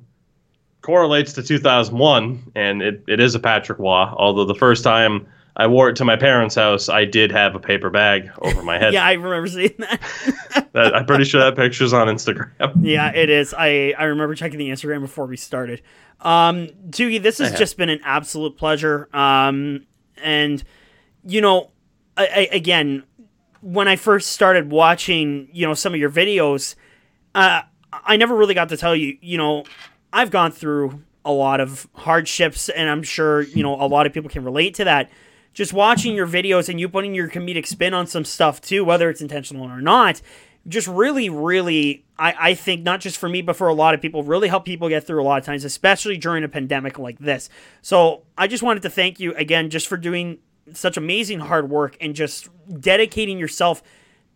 correlates to 2001 and it, it is a Patrick Roy although the first time i wore it to my parents house i did have a paper bag over my head Yeah, I remember seeing that. That- i'm pretty sure that picture's on instagram yeah, it is. I I remember checking the Instagram before we started. Um, Tougie, this has just been an absolute pleasure. Um, and you know, I, I, again, when I first started watching, you know, some of your videos, uh, I never really got to tell you, you know, I've gone through a lot of hardships, and I'm sure you know a lot of people can relate to that. Just watching your videos and you putting your comedic spin on some stuff too, whether it's intentional or not, just really, really, I, I think not just for me, but for a lot of people, really help people get through a lot of times, especially during a pandemic like this. So I just wanted to thank you again just for doing such amazing hard work and just dedicating yourself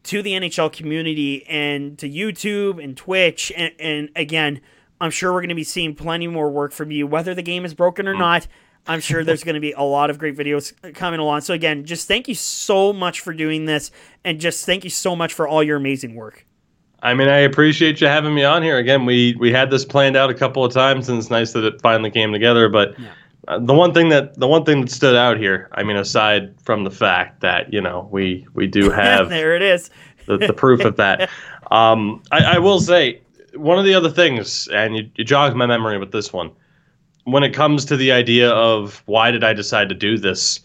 to the NHL community and to YouTube and Twitch. And, and again, I'm sure we're going to be seeing plenty more work from you, whether the game is broken or mm. not. I'm sure there's going to be a lot of great videos coming along. So again, just thank you so much for doing this, and just thank you so much for all your amazing work. I mean, I appreciate you having me on here again. We we had this planned out a couple of times, and it's nice that it finally came together. But uh, the one thing that the one thing that stood out here, I mean, aside from the fact that you know we we do have there it is. the, the proof of that, um, I, I will say one of the other things, and you, you jogged my memory with this one. When it comes to the idea of why did I decide to do this,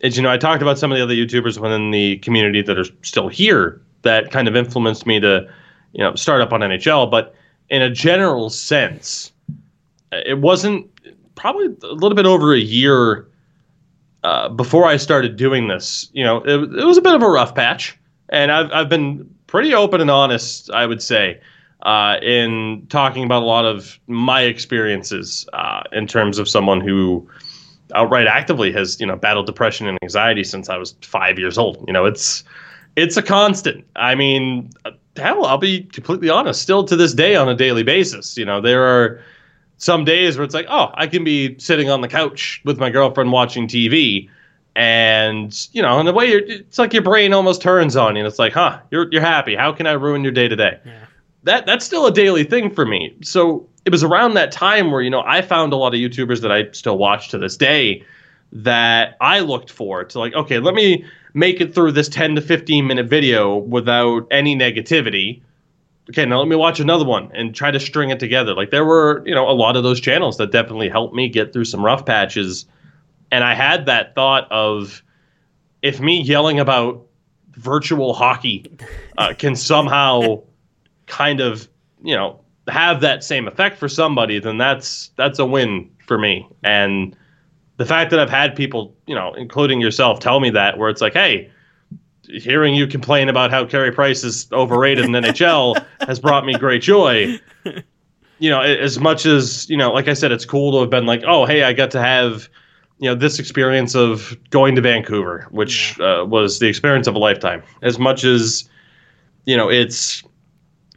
is you know I talked about some of the other YouTubers within the community that are still here that kind of influenced me to you know start up on NHL, but in a general sense, it wasn't probably a little bit over a year uh, before I started doing this. You know, it, it was a bit of a rough patch, and I've I've been pretty open and honest, I would say, uh, in talking about a lot of my experiences uh, in terms of someone who outright actively has you know battled depression and anxiety since I was five years old. You know, it's it's a constant. I mean, hell, I'll be completely honest. Still to this day, on a daily basis, you know, there are some days where it's like, oh, I can be sitting on the couch with my girlfriend watching TV, and you know, in a way, it's like your brain almost turns on you. And it's like, huh, you're you're happy. How can I ruin your day today? Yeah. That that's still a daily thing for me. So it was around that time where you know I found a lot of YouTubers that I still watch to this day that I looked for to like, okay, let me make it through this 10 to 15 minute video without any negativity. Okay, now let me watch another one and try to string it together. Like there were, you know, a lot of those channels that definitely helped me get through some rough patches. And I had that thought of if me yelling about virtual hockey uh, can somehow kind of, you know, have that same effect for somebody, then that's that's a win for me. And the fact that I've had people, you know, including yourself, tell me that, where it's like, hey, hearing you complain about how Carey Price is overrated in NHL has brought me great joy. You know, as much as, you know, like I said, it's cool to have been like, oh, hey, I got to have, you know, this experience of going to Vancouver, which uh, was the experience of a lifetime. As much as, you know, it's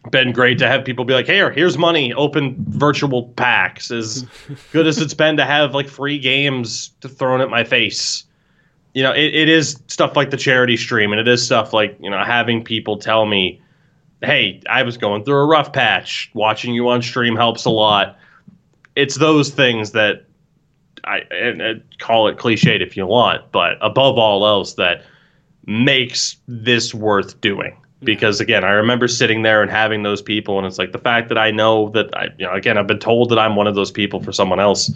been great to have people be like, "Hey, here's money. Open virtual packs." As good as it's been to have like free games thrown at my face, you know, it, it is stuff like the charity stream, and it is stuff like you know having people tell me, "Hey, I was going through a rough patch. Watching you on stream helps a lot." It's those things that I and, and call it cliched if you want, but above all else, that makes this worth doing because again, I remember sitting there and having those people, and it's like the fact that I know that I, you know, again, I've been told that I'm one of those people for someone else.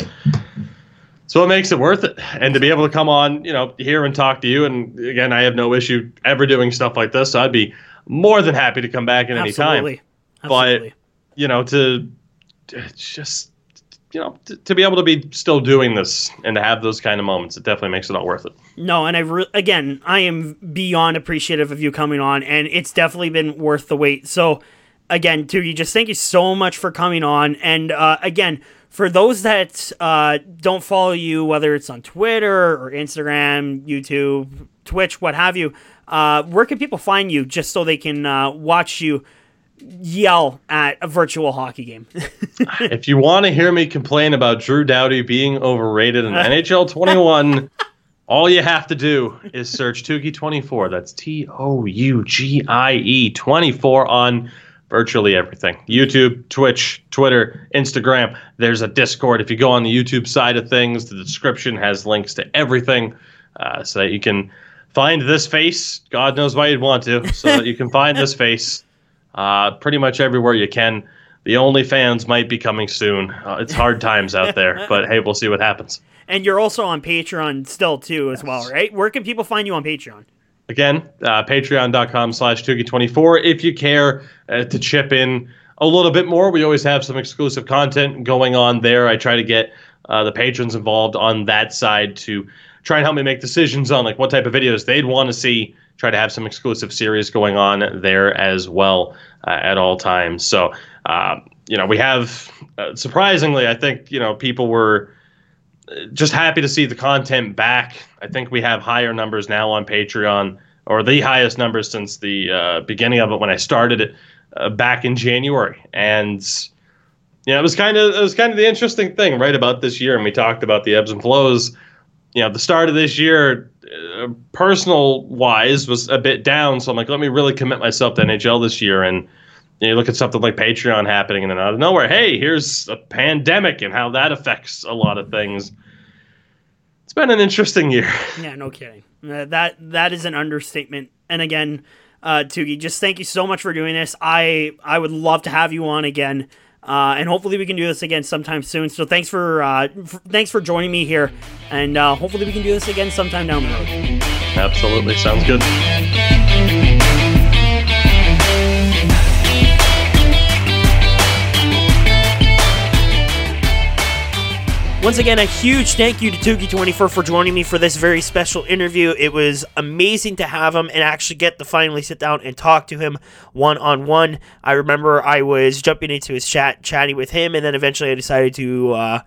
So it makes it worth it, and to be able to come on, you know, here and talk to you, and again, I have no issue ever doing stuff like this. So I'd be more than happy to come back at any time. Absolutely. Absolutely. You know, to, to just, you know, to, to be able to be still doing this and to have those kind of moments, it definitely makes it all worth it. No, and I re- again, I am beyond appreciative of you coming on, and it's definitely been worth the wait. So, again, Tougie, just thank you so much for coming on. And uh, again, for those that uh, don't follow you, whether it's on Twitter or Instagram, YouTube, Twitch, what have you, uh, where can people find you just so they can uh, watch you yell at a virtual hockey game? if you want to hear me complain about Drew Doughty being overrated in NHL 21, all you have to do is search Tougie24. That's T O U G I E 24 on virtually everything YouTube, Twitch, Twitter, Instagram. There's a Discord. If you go on the YouTube side of things, the description has links to everything uh, so that you can find this face. God knows why you'd want to, so that you can find this face uh, pretty much everywhere you can. The OnlyFans might be coming soon. Uh, it's hard times out there, but hey, we'll see what happens. and you're also on Patreon still too, as well, right? Where can people find you on Patreon? Again, uh, patreon.com slash Tougie24. If you care uh, to chip in a little bit more, we always have some exclusive content going on there. I try to get uh, the patrons involved on that side to try and help me make decisions on like what type of videos they'd want to see. Try to have some exclusive series going on there as well uh, at all times. So, uh, you know, we have uh, surprisingly, I think, you know, people were just happy to see the content back. I think we have higher numbers now on Patreon, or the highest numbers since the uh, beginning of it when I started it uh, back in January. And you know, it was kind of it was kind of the interesting thing, right, about this year. And we talked about the ebbs and flows. You know, the start of this year, uh, personal wise, was a bit down. So I'm like, let me really commit myself to NHL this year. And you, know, you look at something like Patreon happening, and then out of nowhere, hey, here's a pandemic and how that affects a lot of things. It's been an interesting year. Yeah, no kidding. Uh, that that is an understatement. And again, uh, Tougie, just thank you so much for doing this. I I would love to have you on again, uh, and hopefully we can do this again sometime soon. So thanks for uh, f- thanks for joining me here, and uh, hopefully we can do this again sometime down the road. Absolutely, sounds good. Once again, a huge thank you to Tougie24 for joining me for this very special interview. It was amazing to have him and actually get to finally sit down and talk to him one on one. I remember I was jumping into his chat, chatting with him, and then eventually I decided to uh,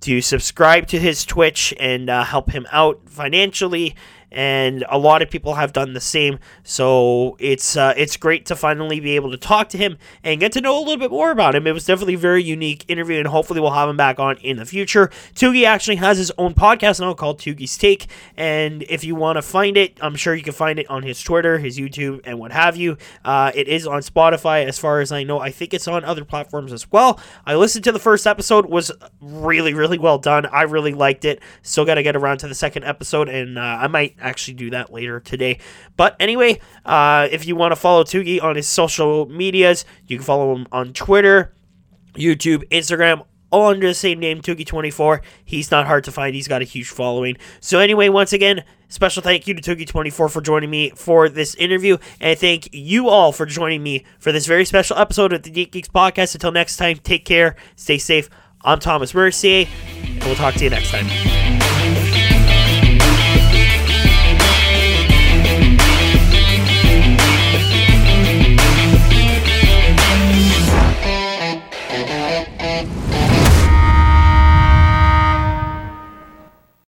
to subscribe to his Twitch and uh, help him out financially. And a lot of people have done the same. So it's uh, it's great to finally be able to talk to him and get to know a little bit more about him. It was definitely a very unique interview, and hopefully we'll have him back on in the future. Tougie actually has his own podcast now called Tougie's Take, and if you want to find it, I'm sure you can find it on his Twitter, his YouTube, and what have you. Uh, it is on Spotify, as far as I know. I think it's on other platforms as well. I listened to the first episode; was really, really well done. I really liked it. Still got to get around to the second episode, and uh, I might actually do that later today. But anyway, uh, if you want to follow Tougie on his social medias, you can follow him on Twitter, YouTube, Instagram, all under the same name, Tougie24. He's not hard to find. He's got a huge following. So anyway, once again, special thank you to Tougie24 for joining me for this interview, and thank you all for joining me for this very special episode of the Geek Geeks podcast. Until next time, take care, stay safe. I'm Thomas Mercier, and we'll talk to you next time.